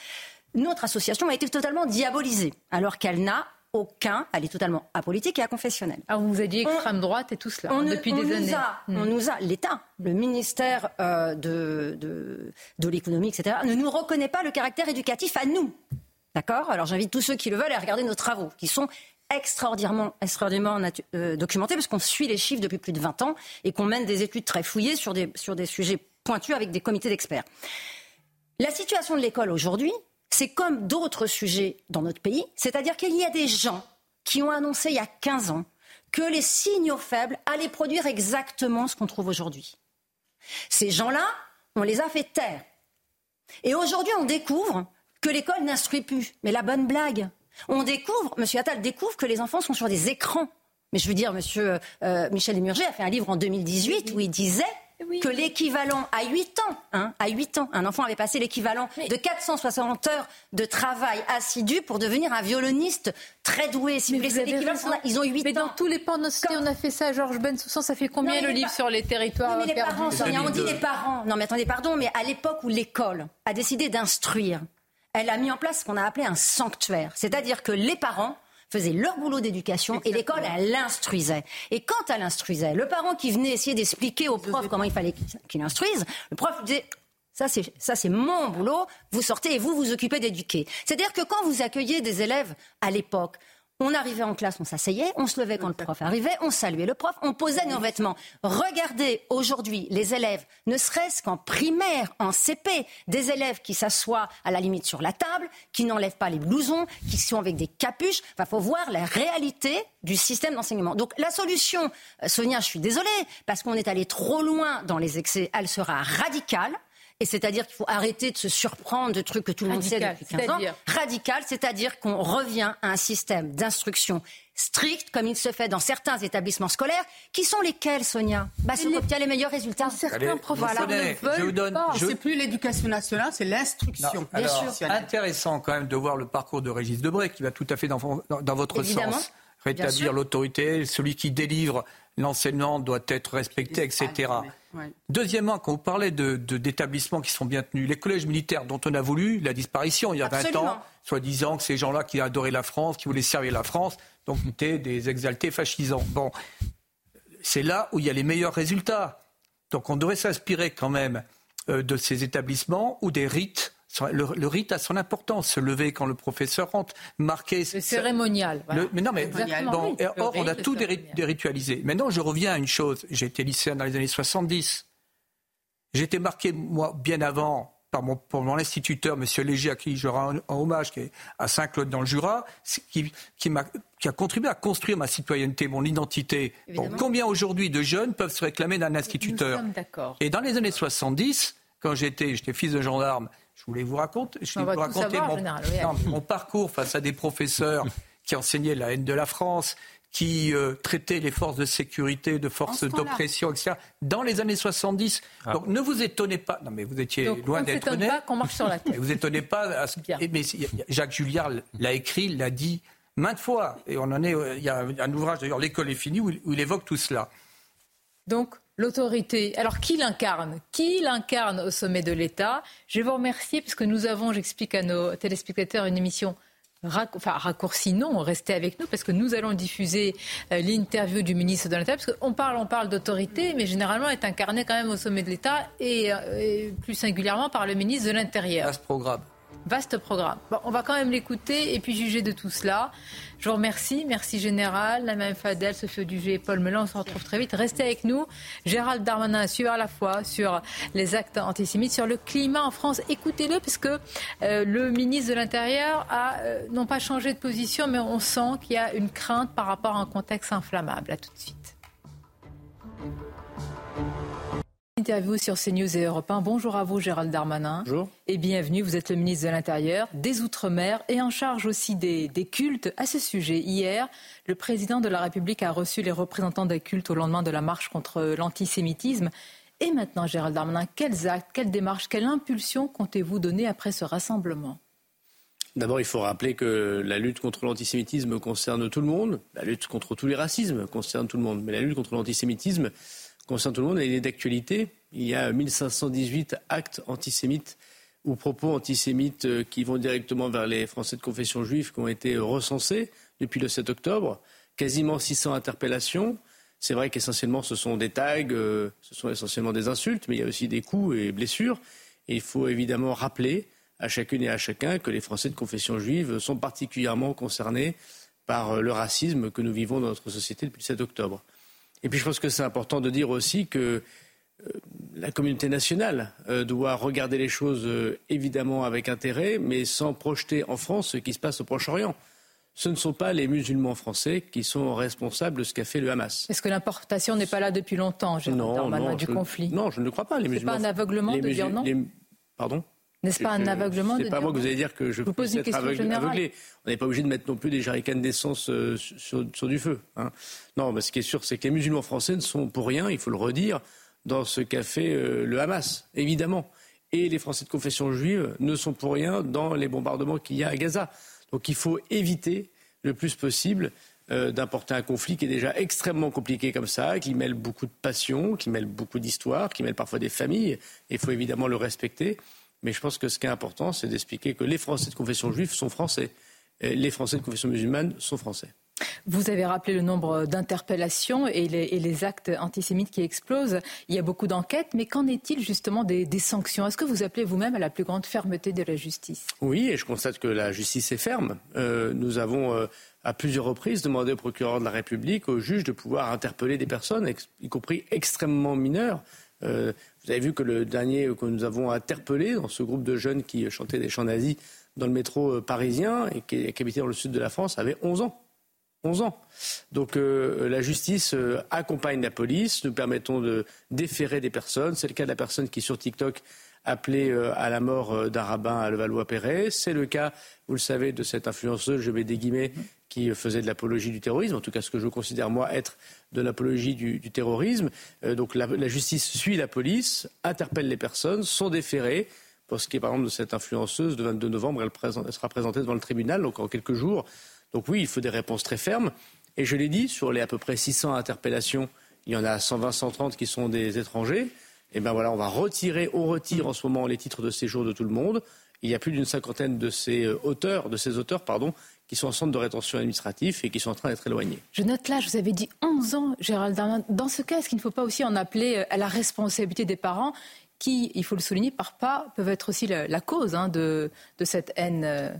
Notre association a été totalement diabolisée, alors qu'elle n'a aucun, elle est totalement apolitique et aconfessionnelle. Ah, vous nous avez dit extrême droite et tout cela hein, depuis des années. Hmm. On nous a, l'État, le ministère euh, de, de, de l'économie, etc., ne nous reconnaît pas le caractère éducatif à nous. D'accord? Alors j'invite tous ceux qui le veulent à regarder nos travaux, qui sont extraordinairement, extraordinairement euh, documenté parce qu'on suit les chiffres depuis plus de 20 ans et qu'on mène des études très fouillées sur des, sur des sujets pointus avec des comités d'experts. La situation de l'école aujourd'hui, c'est comme d'autres sujets dans notre pays, c'est-à-dire qu'il y a des gens qui ont annoncé il y a 15 ans que les signaux faibles allaient produire exactement ce qu'on trouve aujourd'hui. Ces gens-là, on les a fait taire. Et aujourd'hui, on découvre que l'école n'instruit plus. Mais la bonne blague, on découvre, M. Attal découvre que les enfants sont sur des écrans. Mais je veux dire, M. Euh, Michel Demurger a fait un livre en 2018 où il disait que l'équivalent à 8 ans, hein, à 8 ans, un enfant avait passé l'équivalent de 460 heures de travail assidu pour devenir un violoniste très doué. Si vous ils ont 8 ans. Mais dans tous les pans de notre société, on a fait ça. Georges Bensoussan, ça fait combien le livre sur les territoires mais les parents, on dit les parents. Non, mais attendez, pardon, mais à l'époque où l'école a décidé d'instruire, elle a mis en place ce qu'on a appelé un sanctuaire. C'est-à-dire que les parents faisaient leur boulot d'éducation et l'école, elle l'instruisait. Et quand elle instruisait, le parent qui venait essayer d'expliquer au prof comment il fallait qu'il instruise, le prof lui disait ça, c'est, ça, c'est mon boulot. Vous sortez et vous vous occupez d'éduquer. C'est-à-dire que quand vous accueillez des élèves à l'époque, on arrivait en classe, on s'asseyait, on se levait quand le prof arrivait, on saluait le prof, on posait nos vêtements. Regardez aujourd'hui les élèves, ne serait-ce qu'en primaire, en CP, des élèves qui s'assoient à la limite sur la table, qui n'enlèvent pas les blousons, qui sont avec des capuches. Il faut voir la réalité du système d'enseignement. Donc la solution, euh, Sonia, je suis désolée, parce qu'on est allé trop loin dans les excès, elle sera radicale. Et c'est-à-dire qu'il faut arrêter de se surprendre de trucs que tout le monde sait depuis 15 ans. Radical, c'est-à-dire qu'on revient à un système d'instruction strict, comme il se fait dans certains établissements scolaires, qui sont lesquels, Sonia? Bah, Ceux qui obtiennent les meilleurs résultats. Certains professeurs ne veulent pas. C'est plus l'éducation nationale, c'est l'instruction. Bien sûr. Intéressant quand même de voir le parcours de Régis Debray, qui va tout à fait dans, dans, votre sens. Rétablir l'autorité, celui qui délivre l'enseignement doit être respecté, etc. Deuxièmement, quand vous parlez d'établissements de, qui sont bien tenus, les collèges militaires dont on a voulu la disparition il y a 20 ans, soi-disant que ces gens-là qui adoraient la France, qui voulaient servir la France, donc étaient des exaltés fascisants. Bon, c'est là où il y a les meilleurs résultats. Donc on devrait s'inspirer quand même euh, de ces établissements ou des rites le, rite a son importance. Se lever quand le professeur rentre, marquer. C'est cérémonial. mais non, mais or, on a tout déritualisé. Maintenant, je reviens à une chose. J'ai été lycéen dans les années 70. J'ai été marqué, moi, bien avant, par mon, mon instituteur, M. Léger, à qui je rends un, hommage, qui est à Saint-Claude dans le Jura, qui, qui, a, qui, a, contribué à construire ma citoyenneté, mon identité. combien aujourd'hui de jeunes peuvent se réclamer d'un instituteur? Et dans les années 70, quand j'étais, j'étais fils de gendarme, je voulais vous raconter, je voulais vous raconter mon, parcours face à des professeurs qui enseignaient la haine de la France, qui euh, traitaient les forces de sécurité de forces d'oppression, etc. Dans les années 70. Ah. Donc ne vous étonnez pas. Non, mais vous étiez loin d'être né. pas qu'on marche sur la tête. vous étonnez pas. À ce... Mais Jacques Julliard l'a écrit, l'a dit maintes fois. Et on en est. Il y a un ouvrage d'ailleurs, L'école est finie, où il, évoque tout cela. Donc L'autorité. Alors, qui l'incarne? Qui l'incarne au sommet de l'État? Je vais vous remercier parce que nous avons, j'explique à nos téléspectateurs, une émission enfin, raccourci non, restez avec nous parce que nous allons diffuser euh, l'interview du ministre de l'Intérieur parce qu'on parle, on parle d'autorité, mais généralement est incarné quand même au sommet de l'État et, euh, et, plus singulièrement par le ministre de l'Intérieur. À ce programme. Vaste programme. On va quand même l'écouter et puis juger de tout cela. Je vous remercie. Merci Général, la même Fadel, Sophie Dugé et Paul Melan. On se retrouve très vite. Restez avec nous. Gérald Darmanin suivre à la fois sur les actes antisémites, sur le climat en France. Écoutez-le parce que euh, le ministre de l'Intérieur a euh, non pas changé de position, mais on sent qu'il y a une crainte par rapport à un contexte inflammable. À tout de suite. Interview sur CNews et Europe 1. Bonjour à vous, Gérald Darmanin. Bonjour. Et bienvenue. Vous êtes le ministre de l'Intérieur, des Outre-mer et en charge aussi des, des, cultes. À ce sujet, hier, le président de la République a reçu les représentants des cultes au lendemain de la marche contre l'antisémitisme. Et maintenant, Gérald Darmanin, quels actes, quelles démarches, quelle impulsion comptez-vous donner après ce rassemblement? D'abord, il faut rappeler que la lutte contre l'antisémitisme concerne tout le monde. La lutte contre tous les racismes concerne tout le monde. Mais la lutte contre l'antisémitisme concerne tout le monde, elle est d'actualité. Il y a 1518 actes antisémites ou propos antisémites euh, qui vont directement vers les Français de confession juive qui ont été recensés depuis le 7 octobre. Quasiment 600 interpellations. C'est vrai qu'essentiellement ce sont des tags, euh, ce sont essentiellement des insultes, mais il y a aussi des coups et blessures. Il faut évidemment rappeler à chacune et à chacun que les Français de confession juive sont particulièrement concernés par euh, le racisme que nous vivons dans notre société depuis le 7 octobre. Et puis je pense que c'est important de dire aussi que euh, la communauté nationale euh, doit regarder les choses euh, évidemment avec intérêt, mais sans projeter en France ce qui se passe au Proche-Orient. Ce ne sont pas les musulmans français qui sont responsables de ce qu'a fait le Hamas. Est-ce que l'importation n'est pas là depuis longtemps, non, non, du je, conflit? Non, je ne le crois pas. Ce n'est pas un aveuglement de dire non? Pardon? N'est-ce pas un aveuglement C'est pas moi que vous allez dire que je, vous pose une question aveuglé. On n'est pas obligé de mettre non plus des jarricans d'essence euh, sur, sur, du feu. Hein. Non, mais ce qui est sûr, c'est que les musulmans français ne sont pour rien, il faut le redire, dans ce qu'a fait euh, le Hamas, évidemment. Et les Français de confession juive ne sont pour rien dans les bombardements qu'il y a à Gaza. Donc il faut éviter le plus possible euh, d'importer un conflit qui est déjà extrêmement compliqué comme ça, qui mêle beaucoup de passion, qui mêle beaucoup d'histoire, qui mêle parfois des familles. Et il faut évidemment le respecter. Mais je pense que ce qui est important, c'est d'expliquer que les Français de confession juive sont français. Et les Français de confession musulmane sont français. Vous avez rappelé le nombre d'interpellations et, et les, actes antisémites qui explosent. Il y a beaucoup d'enquêtes, mais qu'en est-il justement des, des sanctions? Est-ce que vous appelez vous-même à la plus grande fermeté de la justice? Oui, et je constate que la justice est ferme. Euh, nous avons euh, à plusieurs reprises demandé au procureur de la République, au juge, de pouvoir interpeller des personnes, y compris extrêmement mineures. Euh, vous avez vu que le dernier que nous avons interpellé dans ce groupe de jeunes qui chantaient des chants nazis dans le métro euh, parisien et qui, habitait dans le sud de la France avait 11 ans. 11 ans. Donc euh, la justice accompagne la police. Nous permettons de déférer des personnes. C'est le cas de la personne qui sur TikTok appelé à la mort d'un rabbin à Levallois-Perret. C'est le cas, vous le savez, de cette influenceuse, je mets des guillemets, qui faisait de l'apologie du terrorisme, en tout cas ce que je considère moi être de l'apologie du, terrorisme. Euh, donc la, justice suit la police, interpelle les personnes, sont déférées. Pour ce qui est par exemple de cette influenceuse, le 22 novembre, elle, sera présentée devant le tribunal, donc en quelques jours. Donc oui, il faut des réponses très fermes. Et je l'ai dit, sur les à peu près 600 interpellations, il y en a 120, 130 qui sont des étrangers. Et eh bien voilà, on va retirer, on retire en ce moment les titres de séjour de tout le monde. Il y a plus d'une cinquantaine de ces euh, auteurs, de ces auteurs, pardon, qui sont en centre de rétention administratif et qui sont en train d'être éloignés. Je note là, je vous avais dit 11 ans, Gérald Darmanin. Dans ce cas, est-ce qu'il ne faut pas aussi en appeler euh, à la responsabilité des parents qui, il faut le souligner, par pas, peuvent être aussi la, cause hein, de, de, cette haine euh,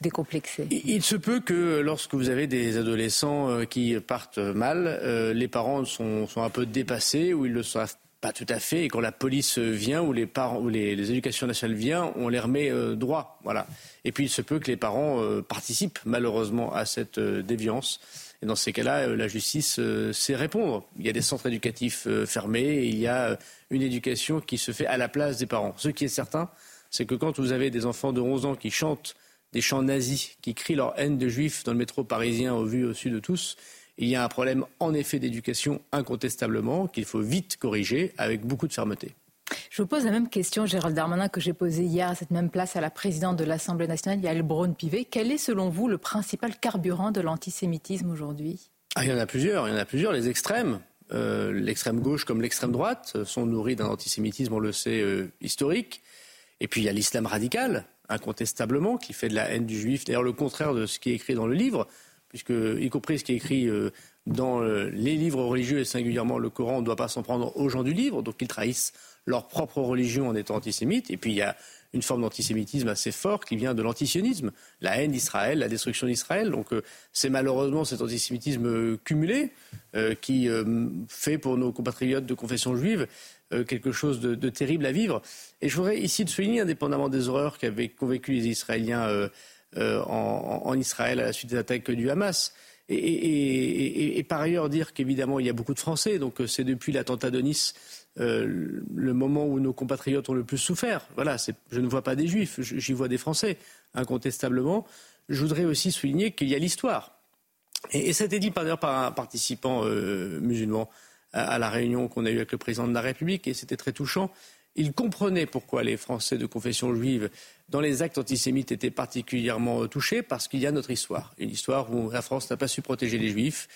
décomplexée? Il, se peut que lorsque vous avez des adolescents euh, qui partent mal, les parents sont, sont, un peu dépassés ou ils le savent pas tout à fait. Et quand la police vient ou les parents ou les, les éducations nationales viennent, on les remet droit. Voilà. Et puis il se peut que les parents euh, participent malheureusement à cette euh, déviance. Et dans ces cas-là, euh, la justice sait répondre. Il y a des centres éducatifs fermés et il y a une éducation qui se fait à la place des parents. Ce qui est certain, c'est que quand vous avez des enfants de 11 ans qui chantent des chants nazis, qui crient leur haine de juifs dans le métro parisien au vu au sud de tous, il y a un problème en effet d'éducation incontestablement qu'il faut vite corriger avec beaucoup de fermeté. Je vous pose la même question, Gérald Darmanin, que j'ai posée hier à cette même place à la présidente de l'Assemblée nationale, Yael Braun-Pivet. Quel est, selon vous, le principal carburant de l'antisémitisme aujourd'hui? Ah, Il y en a plusieurs. Il y en a plusieurs. Les extrêmes. l'extrême gauche comme l'extrême droite sont nourris d'un antisémitisme, on le sait, historique. Et puis il y a l'islam radical, incontestablement, qui fait de la haine du juif. D'ailleurs, le contraire de ce qui est écrit dans le livre, puisque, y compris ce qui est écrit dans les livres religieux, et singulièrement le Coran, on ne doit pas s'en prendre aux gens du livre, donc ils trahissent leur propre religion en étant antisémites. Et puis il y a une forme d'antisémitisme assez fort qui vient de l'antisionisme, la haine d'Israël, la destruction d'Israël. Donc euh, c'est malheureusement cet antisémitisme euh, cumulé euh, qui fait pour nos compatriotes de confession juive quelque chose de, terrible à vivre. Et je voudrais ici de souligner, indépendamment des horreurs qu'avaient convaincu les Israéliens en, Israël à la suite des attaques du Hamas, et, par ailleurs dire qu'évidemment il y a beaucoup de Français, donc c'est depuis l'attentat de Nice euh, le moment où nos compatriotes ont le plus souffert. Voilà, je ne vois pas des juifs, j'y vois des Français, incontestablement. Je voudrais aussi souligner qu'il y a l'histoire. Et, ça a été dit par, par un participant euh, musulman à, la réunion qu'on a eue avec le président de la République, et c'était très touchant. Il comprenait pourquoi les Français de confession juive, dans les actes antisémites, étaient particulièrement touchés, parce qu'il y a notre histoire. Une histoire où la France n'a pas su protéger les juifs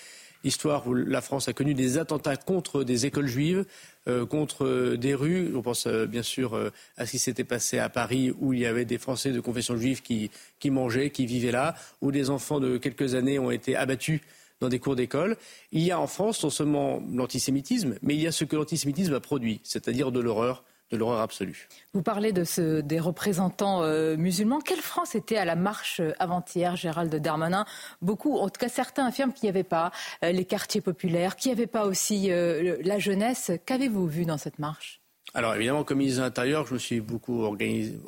histoire où la France a connu des attentats contre des écoles juives, euh, contre des rues. On pense euh, bien sûr euh, à ce qui s'était passé à Paris, où il y avait des Français de confession juive qui, qui mangeaient, qui vivaient là, où des enfants de quelques années ont été abattus dans des cours d'école. Il y a en France non seulement l'antisémitisme, mais il y a ce que l'antisémitisme a produit, c'est-à-dire de l'horreur, de l'horreur absolue. Vous parlez de ce, des représentants euh, musulmans. Quelle France était à la marche euh, avant-hier, Gérald Darmanin? Beaucoup, en tout cas certains affirment qu'il n'y avait pas euh, les quartiers populaires, qu'il n'y avait pas aussi la jeunesse. Qu'avez-vous vu dans cette marche? Alors évidemment, comme ministre de l'Intérieur, je me suis beaucoup organisé,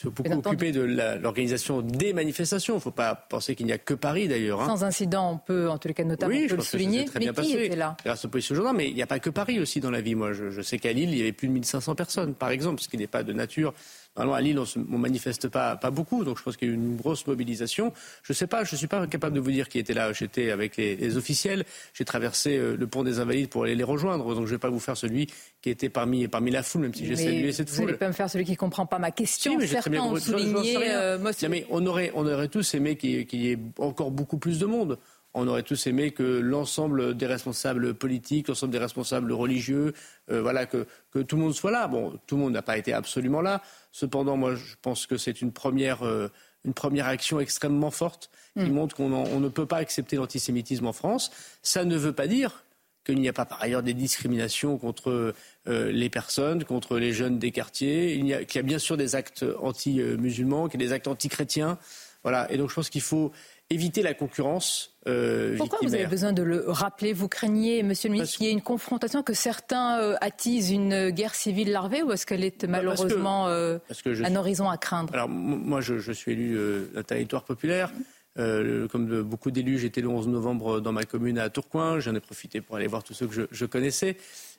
suis beaucoup occupé de l'organisation des manifestations. Il ne faut pas penser qu'il n'y a que Paris d'ailleurs. Hein. Sans incident, on peut, en tous les cas, notamment, oui, peut le souligner. très bien passé. était là? Grâce au policier gendarme, mais il n'y a pas que Paris aussi dans la vie. Moi, je, je sais qu'à Lille, il y avait plus de 1500 personnes, par exemple, ce qui n'est pas de nature Normalement, à Lille, on ne manifeste pas, pas beaucoup, donc je pense qu'il y a eu une grosse mobilisation. Je ne sais pas, je ne suis pas capable de vous dire qui était là. J'étais avec les, officiels, j'ai traversé euh, le pont des Invalides pour aller les rejoindre, donc je ne vais pas vous faire celui qui était parmi, parmi la foule, même si j'ai salué cette foule. Vous n'allez pas me faire celui qui ne comprend pas ma question. mais Certains ont souligné... Euh, mais on, aurait, on aurait tous aimé qu'il y ait encore beaucoup plus de monde on aurait tous aimé que l'ensemble des responsables politiques, l'ensemble des responsables religieux, euh, voilà, que, tout le monde soit là. Bon, tout le monde n'a pas été absolument là. Cependant, moi, je pense que c'est une première, euh, une première action extrêmement forte qui mm. montre qu'on ne peut pas accepter l'antisémitisme en France. Ça ne veut pas dire qu'il n'y a pas par ailleurs des discriminations contre euh, les personnes, contre les jeunes des quartiers, qu'il y, a, y a bien sûr des actes anti-musulmans, qu'il y a des actes anti-chrétiens. Voilà. Et donc je pense qu'il faut éviter la concurrence. Euh, Pourquoi vous avez besoin de le rappeler? Vous craignez, Monsieur le ministre, qu'il y ait une confrontation, que certains euh, attisent une guerre civile larvée, ou est-ce qu'elle est bah, malheureusement euh, un horizon à craindre? Alors moi, je, suis élu d'un territoire populaire. comme beaucoup d'élus, j'étais le 11 novembre dans ma commune à Tourcoing. J'en ai profité pour aller voir tous ceux que je, je connaissais.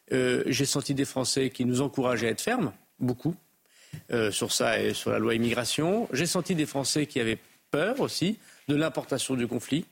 J'ai senti des Français qui nous encourageaient à être fermes, beaucoup, sur ça et sur la loi immigration. J'ai senti des Français qui avaient peur aussi de l'importation du conflit.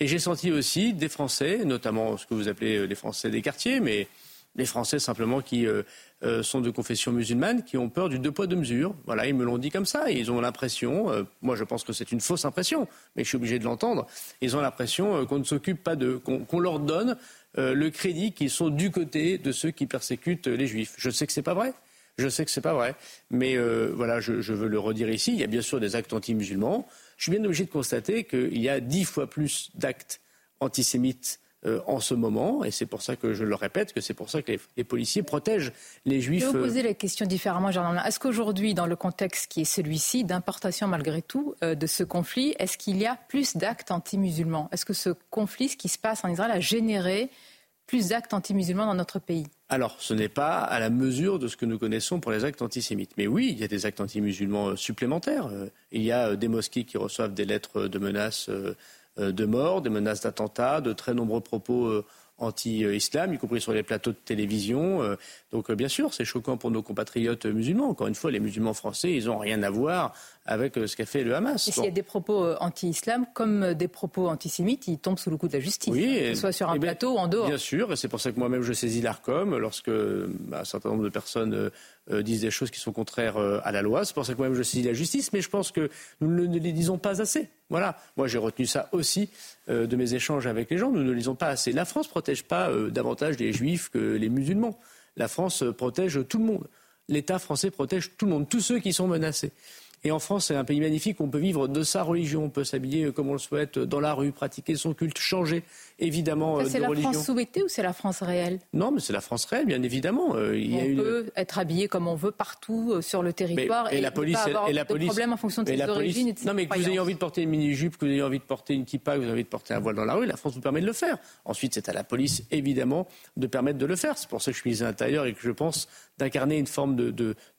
Et j'ai senti aussi des Français, notamment ce que vous appelez euh, les Français des quartiers, mais les Français simplement qui euh, euh, sont de confession musulmane, qui ont peur du deux poids deux mesures. Voilà, ils me l'ont dit comme ça. ils ont l'impression, moi je pense que c'est une fausse impression, mais je suis obligé de l'entendre. Ils ont l'impression qu'on ne s'occupe pas de, qu'on leur donne le crédit qu'ils sont du côté de ceux qui persécutent les Juifs. Je sais que c'est pas vrai. Je sais que c'est pas vrai, mais voilà, je, je, veux le redire ici. Il y a bien sûr des actes anti-musulmans je suis bien obligé de constater qu'il y a dix fois plus d'actes antisémites euh, en ce moment, et c'est pour ça que je le répète, que c'est pour ça que les, policiers protègent les juifs. Je vais vous poser la question différemment, Jean Est-ce qu'aujourd'hui, dans le contexte qui est celui-ci, d'importation malgré tout euh, de ce conflit, est-ce qu'il y a plus d'actes anti-musulmans? Est-ce que ce conflit, ce qui se passe en Israël, a généré plus d'actes anti-musulmans dans notre pays alors, ce n'est pas à la mesure de ce que nous connaissons pour les actes antisémites. Mais oui, il y a des actes anti-musulmans euh, supplémentaires. Euh, il y a euh, des mosquées qui reçoivent des lettres de menaces de mort, des menaces d'attentats, de très nombreux propos anti-islam, y compris sur les plateaux de télévision. Donc bien sûr, c'est choquant pour nos compatriotes musulmans. Encore une fois, les musulmans français, ils n'ont rien à voir avec ce qu'a fait le Hamas. Et s'il y a des propos anti-islam comme des propos antisémites, ils tombent sous le coup de la justice, oui, que ce soit sur un plateau ou en dehors. Bien sûr, et c'est pour ça que moi-même je saisis l'ARCOM lorsque bah, un certain nombre de personnes disent des choses qui sont contraires à la loi. C'est pour ça que moi-même je saisis la justice, mais je pense que nous ne les disons pas assez. Voilà, moi j'ai retenu ça aussi de mes échanges avec les gens. Nous ne le disons pas assez. La France ne protège pas davantage les juifs que les musulmans. La France protège tout le monde. L'État français protège tout le monde, tous ceux qui sont menacés. En France, c'est un pays magnifique. On peut vivre de sa religion, on peut s'habiller comme on le souhaite dans la rue, pratiquer son culte, changer évidemment Ça, C'est la France souhaitée ou c'est la France réelle? Non, mais c'est la France réelle, bien évidemment. Euh, on peut être habillé comme on veut partout euh, sur le territoire et, la police, pas avoir et la police, de problème en fonction de ses origines et de ses Non, mais que vous ayez envie de porter une mini-jupe, que vous ayez envie de porter une kippa, que vous ayez envie de porter un voile dans la rue, la France vous permet de le faire. Ensuite, c'est à la police, évidemment, de permettre de le faire. C'est pour ça que je suis ministre de l'Intérieur et que je pense d'incarner une forme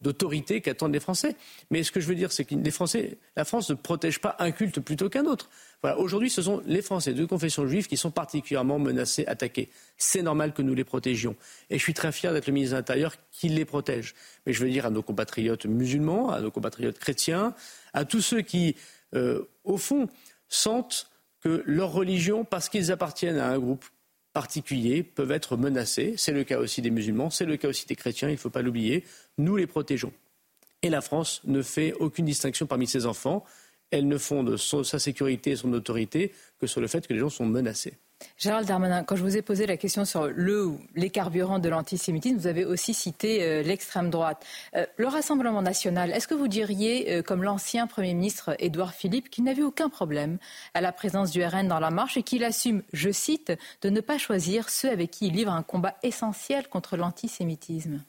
d'autorité de, qu'attendent les Français. Mais ce que je veux dire, c'est que les Français, la France ne protège pas un culte plutôt qu'un autre. Aujourd'hui, ce sont les Français de confession juive qui sont particulièrement menacés, attaqués. C'est normal que nous les protégions. Et je suis très fier d'être le ministre de l'Intérieur qui les protège. Mais je veux dire à nos compatriotes musulmans, à nos compatriotes chrétiens, à tous ceux qui, euh, au fond, sentent que leur religion, parce qu'ils appartiennent à un groupe particulier, peuvent être menacés. C'est le cas aussi des musulmans, c'est le cas aussi des chrétiens, il ne faut pas l'oublier. Nous les protégeons. Et la France ne fait aucune distinction parmi ses enfants elle ne fonde sa sécurité et son autorité que sur le fait que les gens sont menacés. Gérald Darmanin, quand je vous ai posé la question sur le les carburants de l'antisémitisme, vous avez aussi cité euh, l'extrême droite. Euh, le Rassemblement national, est-ce que vous diriez, euh, comme l'ancien Premier ministre Édouard Philippe, qu'il n'avait aucun problème à la présence du RN dans la marche et qu'il assume, je cite, de ne pas choisir ceux avec qui il livre un combat essentiel contre l'antisémitisme?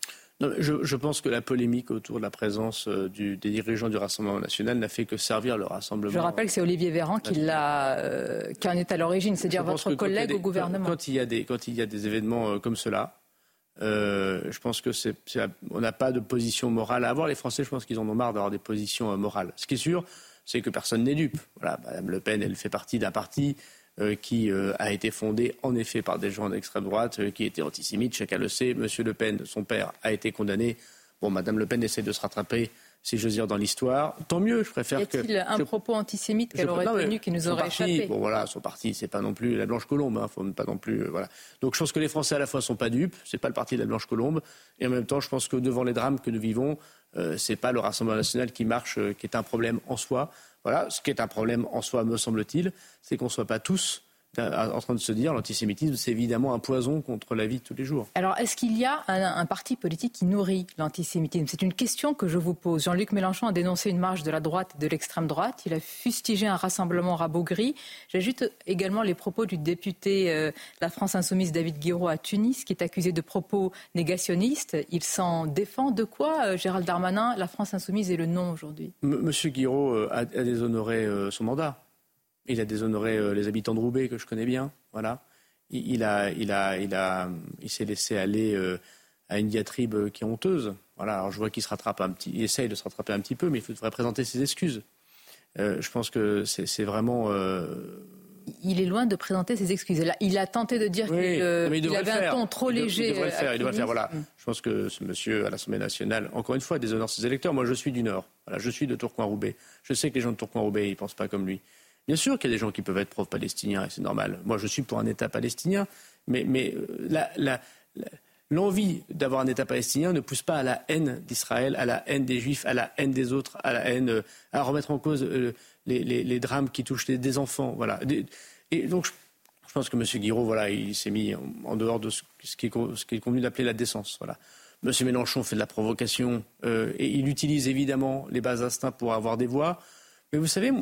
Je, pense que la polémique autour de la présence euh, des dirigeants du Rassemblement national n'a fait que servir le Rassemblement. Je rappelle que c'est Olivier Véran qui, l'a, euh, en est à l'origine, c'est-à-dire votre collègue au gouvernement. Quand, il y a des, quand il y a des événements euh, comme cela, je pense que c'est, on n'a pas de position morale à avoir. Les Français, je pense qu'ils en ont marre d'avoir des positions morales. Ce qui est sûr, c'est que personne n'est dupe. Voilà, Madame Le Pen, elle fait partie d'un parti qui euh, a été fondé en effet par des gens d'extrême droite euh, qui étaient antisémites, chacun le sait. Monsieur Le Pen, son père, a été condamné. Bon, Madame Le Pen essaie de se rattraper si j'ose dire, dans l'histoire. Tant mieux, je préfère y a-t-il un propos antisémite qu'elle aurait tenu qui nous aurait échappé Bon voilà, son parti, c'est pas non plus la Blanche Colombe, hein, faut pas non plus, voilà. Donc je pense que les Français à la fois sont pas dupes, c'est pas le parti de la Blanche Colombe, et en même temps, je pense que devant les drames que nous vivons, euh, c'est pas le Rassemblement national qui marche, qui est un problème en soi. Voilà, ce qui est un problème en soi, me semble-t-il, c'est qu'on soit pas tous en train de se dire l'antisémitisme, c'est évidemment un poison contre la vie de tous les jours. Alors, est-ce qu'il y a un, parti politique qui nourrit l'antisémitisme? C'est une question que je vous pose. Jean-Luc Mélenchon a dénoncé une marche de la droite et de l'extrême droite. Il a fustigé un rassemblement rabougri. J'ajoute également les propos du député euh, de la France Insoumise David Guiraud à Tunis, qui est accusé de propos négationnistes. Il s'en défend. De quoi, euh, Gérald Darmanin, la France Insoumise est le nom aujourd'hui Monsieur Guiraud euh, a déshonoré son mandat. Il a déshonoré euh, les habitants de Roubaix que je connais bien. Voilà. Il, a, il, a, il, a, il s'est laissé aller euh, à une diatribe qui est honteuse. Voilà. Alors je vois qu'il se rattrape un petit, il essaye de se rattraper un petit peu, mais il faudrait présenter ses excuses. Euh, je pense que c'est vraiment. Il est loin de présenter ses excuses. Il a tenté de dire qu'il avait un ton trop léger. Il devrait le faire. Il devrait le faire. Voilà. Mm. Je pense que ce monsieur à l'Assemblée nationale, encore une fois, déshonore ses électeurs. Moi, je suis du Nord. Voilà, je suis de Tourcoing-Roubaix. Je sais que les gens de Tourcoing-Roubaix, ils pensent pas comme lui. Bien sûr qu'il y a des gens qui peuvent être pro-palestiniens, et c'est normal. Moi, je suis pour un État palestinien, mais, euh, l'envie d'avoir un État palestinien ne pousse pas à la haine d'Israël, à la haine des Juifs, à la haine des autres, à la haine, euh, à remettre en cause euh, les, drames qui touchent des enfants. Voilà. Et donc, je, pense que M. Guiraud, voilà, il s'est mis en, dehors de ce, qui est, convenu d'appeler la décence. Voilà. M. Mélenchon fait de la provocation et il utilise évidemment les bas instincts pour avoir des voix. Mais vous savez,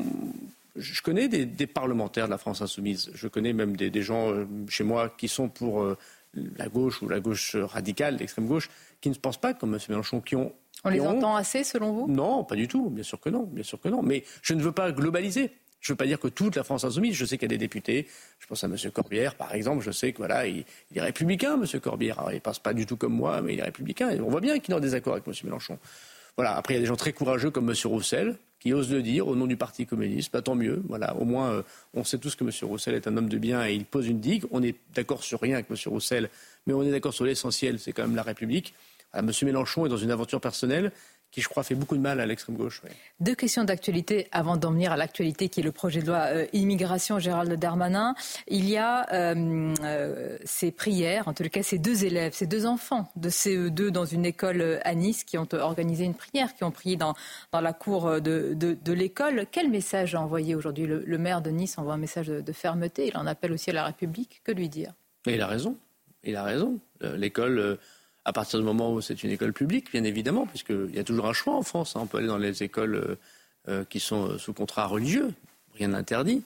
je connais des, parlementaires de la France insoumise. Je connais même des, gens euh, chez moi qui sont pour euh, la gauche ou la gauche radicale, l'extrême gauche, qui ne pensent pas comme M. Mélenchon, qui ont. On les entend assez, selon vous? Non, pas du tout. Bien sûr que non. Bien sûr que non. Mais je ne veux pas globaliser. Je ne veux pas dire que toute la France insoumise. Je sais qu'il y a des députés. Je pense à M. Corbière, par exemple. Je sais que voilà, il, est républicain, M. Corbière. il ne pense pas du tout comme moi, mais il est républicain. on voit bien qu'il est en désaccord avec M. Mélenchon. Voilà. Après, il y a des gens très courageux comme M. Roussel, qui ose le dire au nom du Parti communiste. Bah, tant mieux. Voilà. Au moins, euh, on sait tous que M. Roussel est un homme de bien et il pose une digue. On est d'accord sur rien avec M. Roussel, mais on est d'accord sur l'essentiel, c'est quand même la République. M. Mélenchon est dans une aventure personnelle qui, je crois, fait beaucoup de mal à l'extrême gauche. Deux questions d'actualité avant d'en venir à l'actualité qui est le projet de loi euh, immigration Gérald Darmanin. Il y a euh, euh, ces prières, en tout cas ces deux élèves, ces deux enfants de CE2 dans une école à Nice qui ont organisé une prière, qui ont prié dans, dans la cour de, de, l'école. Quel message a envoyé aujourd'hui le, maire de Nice envoie un message de, fermeté? Il en appelle aussi à la République. Que lui dire? Il a raison. Il a raison. L'école à partir du moment où c'est une école publique, bien évidemment, puisqu'il y a toujours un choix en France. Hein. On peut aller dans les écoles euh, euh, qui sont euh, sous contrat religieux, rien n'interdit.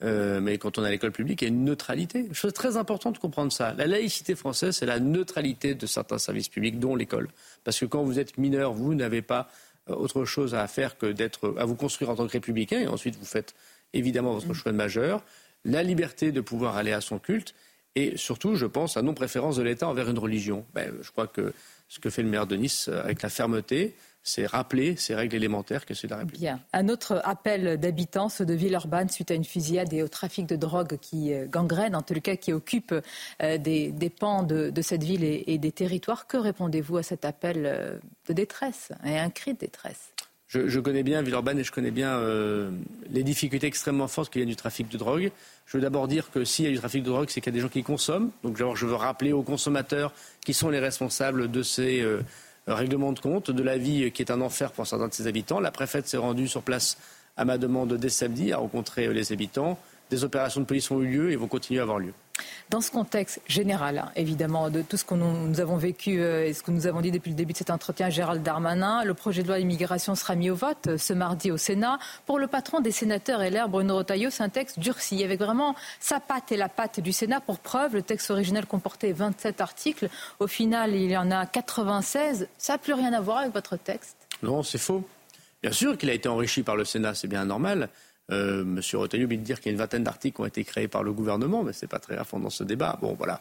mais quand on a l'école publique, il y a une neutralité. Chose très importante de comprendre ça. La laïcité française, c'est la neutralité de certains services publics, dont l'école. Parce que quand vous êtes mineur, vous n'avez pas autre chose à faire que d'être, à vous construire en tant que républicain, et ensuite vous faites évidemment votre choix de majeur. La liberté de pouvoir aller à son culte et surtout, je pense, à non-préférence de l'État envers une religion. Ben, je crois que ce que fait le maire de Nice euh, avec la fermeté, c'est rappeler ces règles élémentaires que c'est la République. Bien. Un autre appel d'habitants, ceux de Villeurbanne, suite à une fusillade et au trafic de drogue qui euh, gangrène, en tout cas qui occupe euh, des, pans de, cette ville et, des territoires. Que répondez-vous à cet appel de détresse et un cri de détresse? Je, connais bien Villeurbanne et je connais bien les difficultés extrêmement fortes qu'il y a du trafic de drogue. Je veux d'abord dire que s'il y a du trafic de drogue, c'est qu'il y a des gens qui consomment. Donc je veux rappeler aux consommateurs qui sont les responsables de ces euh, règlements de compte, de la vie qui est un enfer pour certains de ses habitants. La préfète s'est rendue sur place à ma demande dès samedi à rencontrer euh, les habitants. Des opérations de police ont eu lieu et vont continuer à avoir lieu. Dans ce contexte général, hein, évidemment, de tout ce que nous, avons vécu euh, et ce que nous avons dit depuis le début de cet entretien, Gérald Darmanin, le projet de loi immigration sera mis au vote euh, ce mardi au Sénat. Pour le patron des sénateurs LR, Bruno Retailleau, c'est un texte durci, avec vraiment sa patte et la patte du Sénat. Pour preuve, le texte original comportait 27 articles. Au final, il y en a 96. Ça n'a plus rien à voir avec votre texte Non, c'est faux. Bien sûr qu'il a été enrichi par le Sénat, c'est bien normal. Euh, Monsieur Retailleau vient de dire qu'il y a une vingtaine d'articles qui ont été créés par le gouvernement, mais ce n'est pas très fond dans ce débat. Bon, voilà.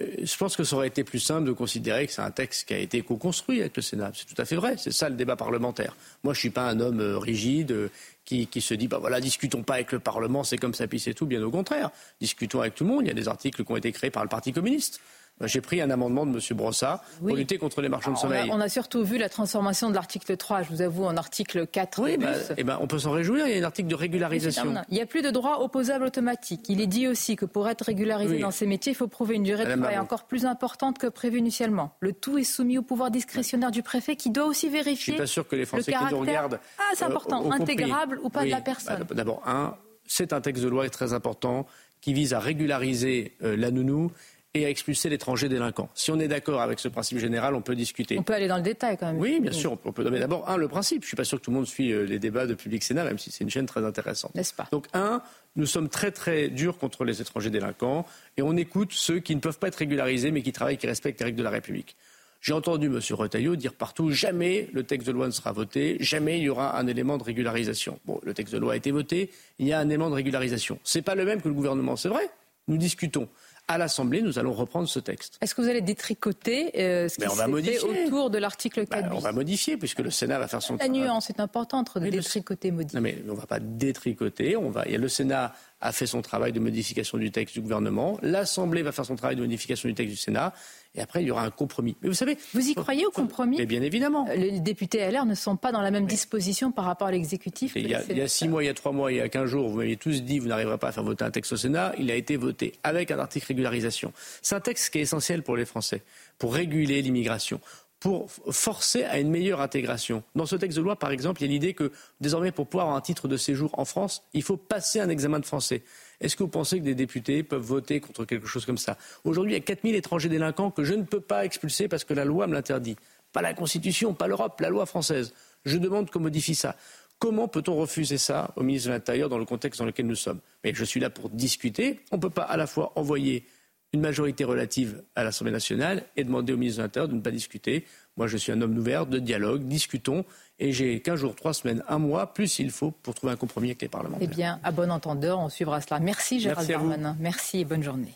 Euh, je pense que ça aurait été plus simple de considérer que c'est un texte qui a été co-construit avec le Sénat. C'est tout à fait vrai. C'est ça le débat parlementaire. Moi, je ne suis pas un homme euh, rigide qui, se dit, bah voilà, discutons pas avec le Parlement, c'est comme ça, c'est tout. Bien au contraire. Discutons avec tout le monde. Il y a des articles qui ont été créés par le Parti communiste. Bah, j'ai pris un amendement de M. Brossat pour lutter contre les marchands de sommeil. On a, surtout vu la transformation de l'article 3, je vous avoue, en article 4. Oui, bah, eh ben, on peut s'en réjouir, il y a un article de régularisation. Il n'y a plus de droit opposable automatique. Il est dit aussi que pour être régularisé dans ces métiers, il faut prouver une durée de travail encore plus importante que prévu initialement. Le tout est soumis au pouvoir discrétionnaire du préfet qui doit aussi vérifier. Je suis pas sûr que les Français qui nous regardent. Ah, c'est important, euh, intégrable ou pas de la personne. Bah, d'abord, un, c'est un texte de loi très important qui vise à régulariser euh, la nounou et à expulser l'étranger délinquant. Si on est d'accord avec ce principe général, on peut discuter. On peut aller dans le détail quand même. Oui, bien sûr. On peut d'abord, un, le principe. Je ne suis pas sûr que tout le monde suit euh, les débats de Public Sénat, même si c'est une chaîne très intéressante. N'est-ce pas? Donc, un, nous sommes très très durs contre les étrangers délinquants et on écoute ceux qui ne peuvent pas être régularisés mais qui travaillent, qui respectent les règles de la République. J'ai entendu M. Retailleau dire partout jamais le texte de loi ne sera voté, jamais il y aura un élément de régularisation. Bon, le texte de loi a été voté, il y a un élément de régularisation. Ce n'est pas le même que le gouvernement, c'est vrai. Nous discutons à l'Assemblée, nous allons reprendre ce texte. Est-ce que vous allez détricoter euh, ce qui s'est fait autour de l'article 4 bah, On va modifier, puisque le Sénat va faire son travail. La nuance est importante de détricoter, modifier. Non, mais on ne va pas détricoter. On va... Il y a le Sénat a fait son travail de modification du texte du gouvernement. L'Assemblée va faire son travail de modification du texte du Sénat. Et après, il y aura un compromis. Mais vous savez. Vous y croyez au compromis? Mais bien évidemment. Euh, les députés LR ne sont pas dans la même disposition par rapport à l'exécutif. Il, y a six mois, il y a trois mois, il y a quinze jours, vous m'aviez tous dit vous n'arriverez pas à faire voter un texte au Sénat. Il a été voté avec un article régularisation. C'est un texte qui est essentiel pour les Français, pour réguler l'immigration pour forcer à une meilleure intégration. Dans ce texte de loi, par exemple, il y a l'idée que désormais, pour pouvoir avoir un titre de séjour en France, il faut passer un examen de français. Est-ce que vous pensez que des députés peuvent voter contre quelque chose comme ça? Aujourd'hui, il y a 4000 étrangers délinquants que je ne peux pas expulser parce que la loi me l'interdit. Pas la Constitution, pas l'Europe, la loi française. Je demande qu'on modifie ça. Comment peut-on refuser ça au ministre de l'Intérieur dans le contexte dans lequel nous sommes? Mais je suis là pour discuter. On ne peut pas à la fois envoyer une majorité relative à l'Assemblée nationale et demander au ministre de l'Intérieur de ne pas discuter. Moi, je suis un homme ouvert, de dialogue, discutons. Et j'ai 15 jours, 3 semaines, un mois, plus il faut pour trouver un compromis avec les parlementaires. Eh bien, à bon entendeur, on suivra cela. Merci Gérald Darmanin. Merci et bonne journée.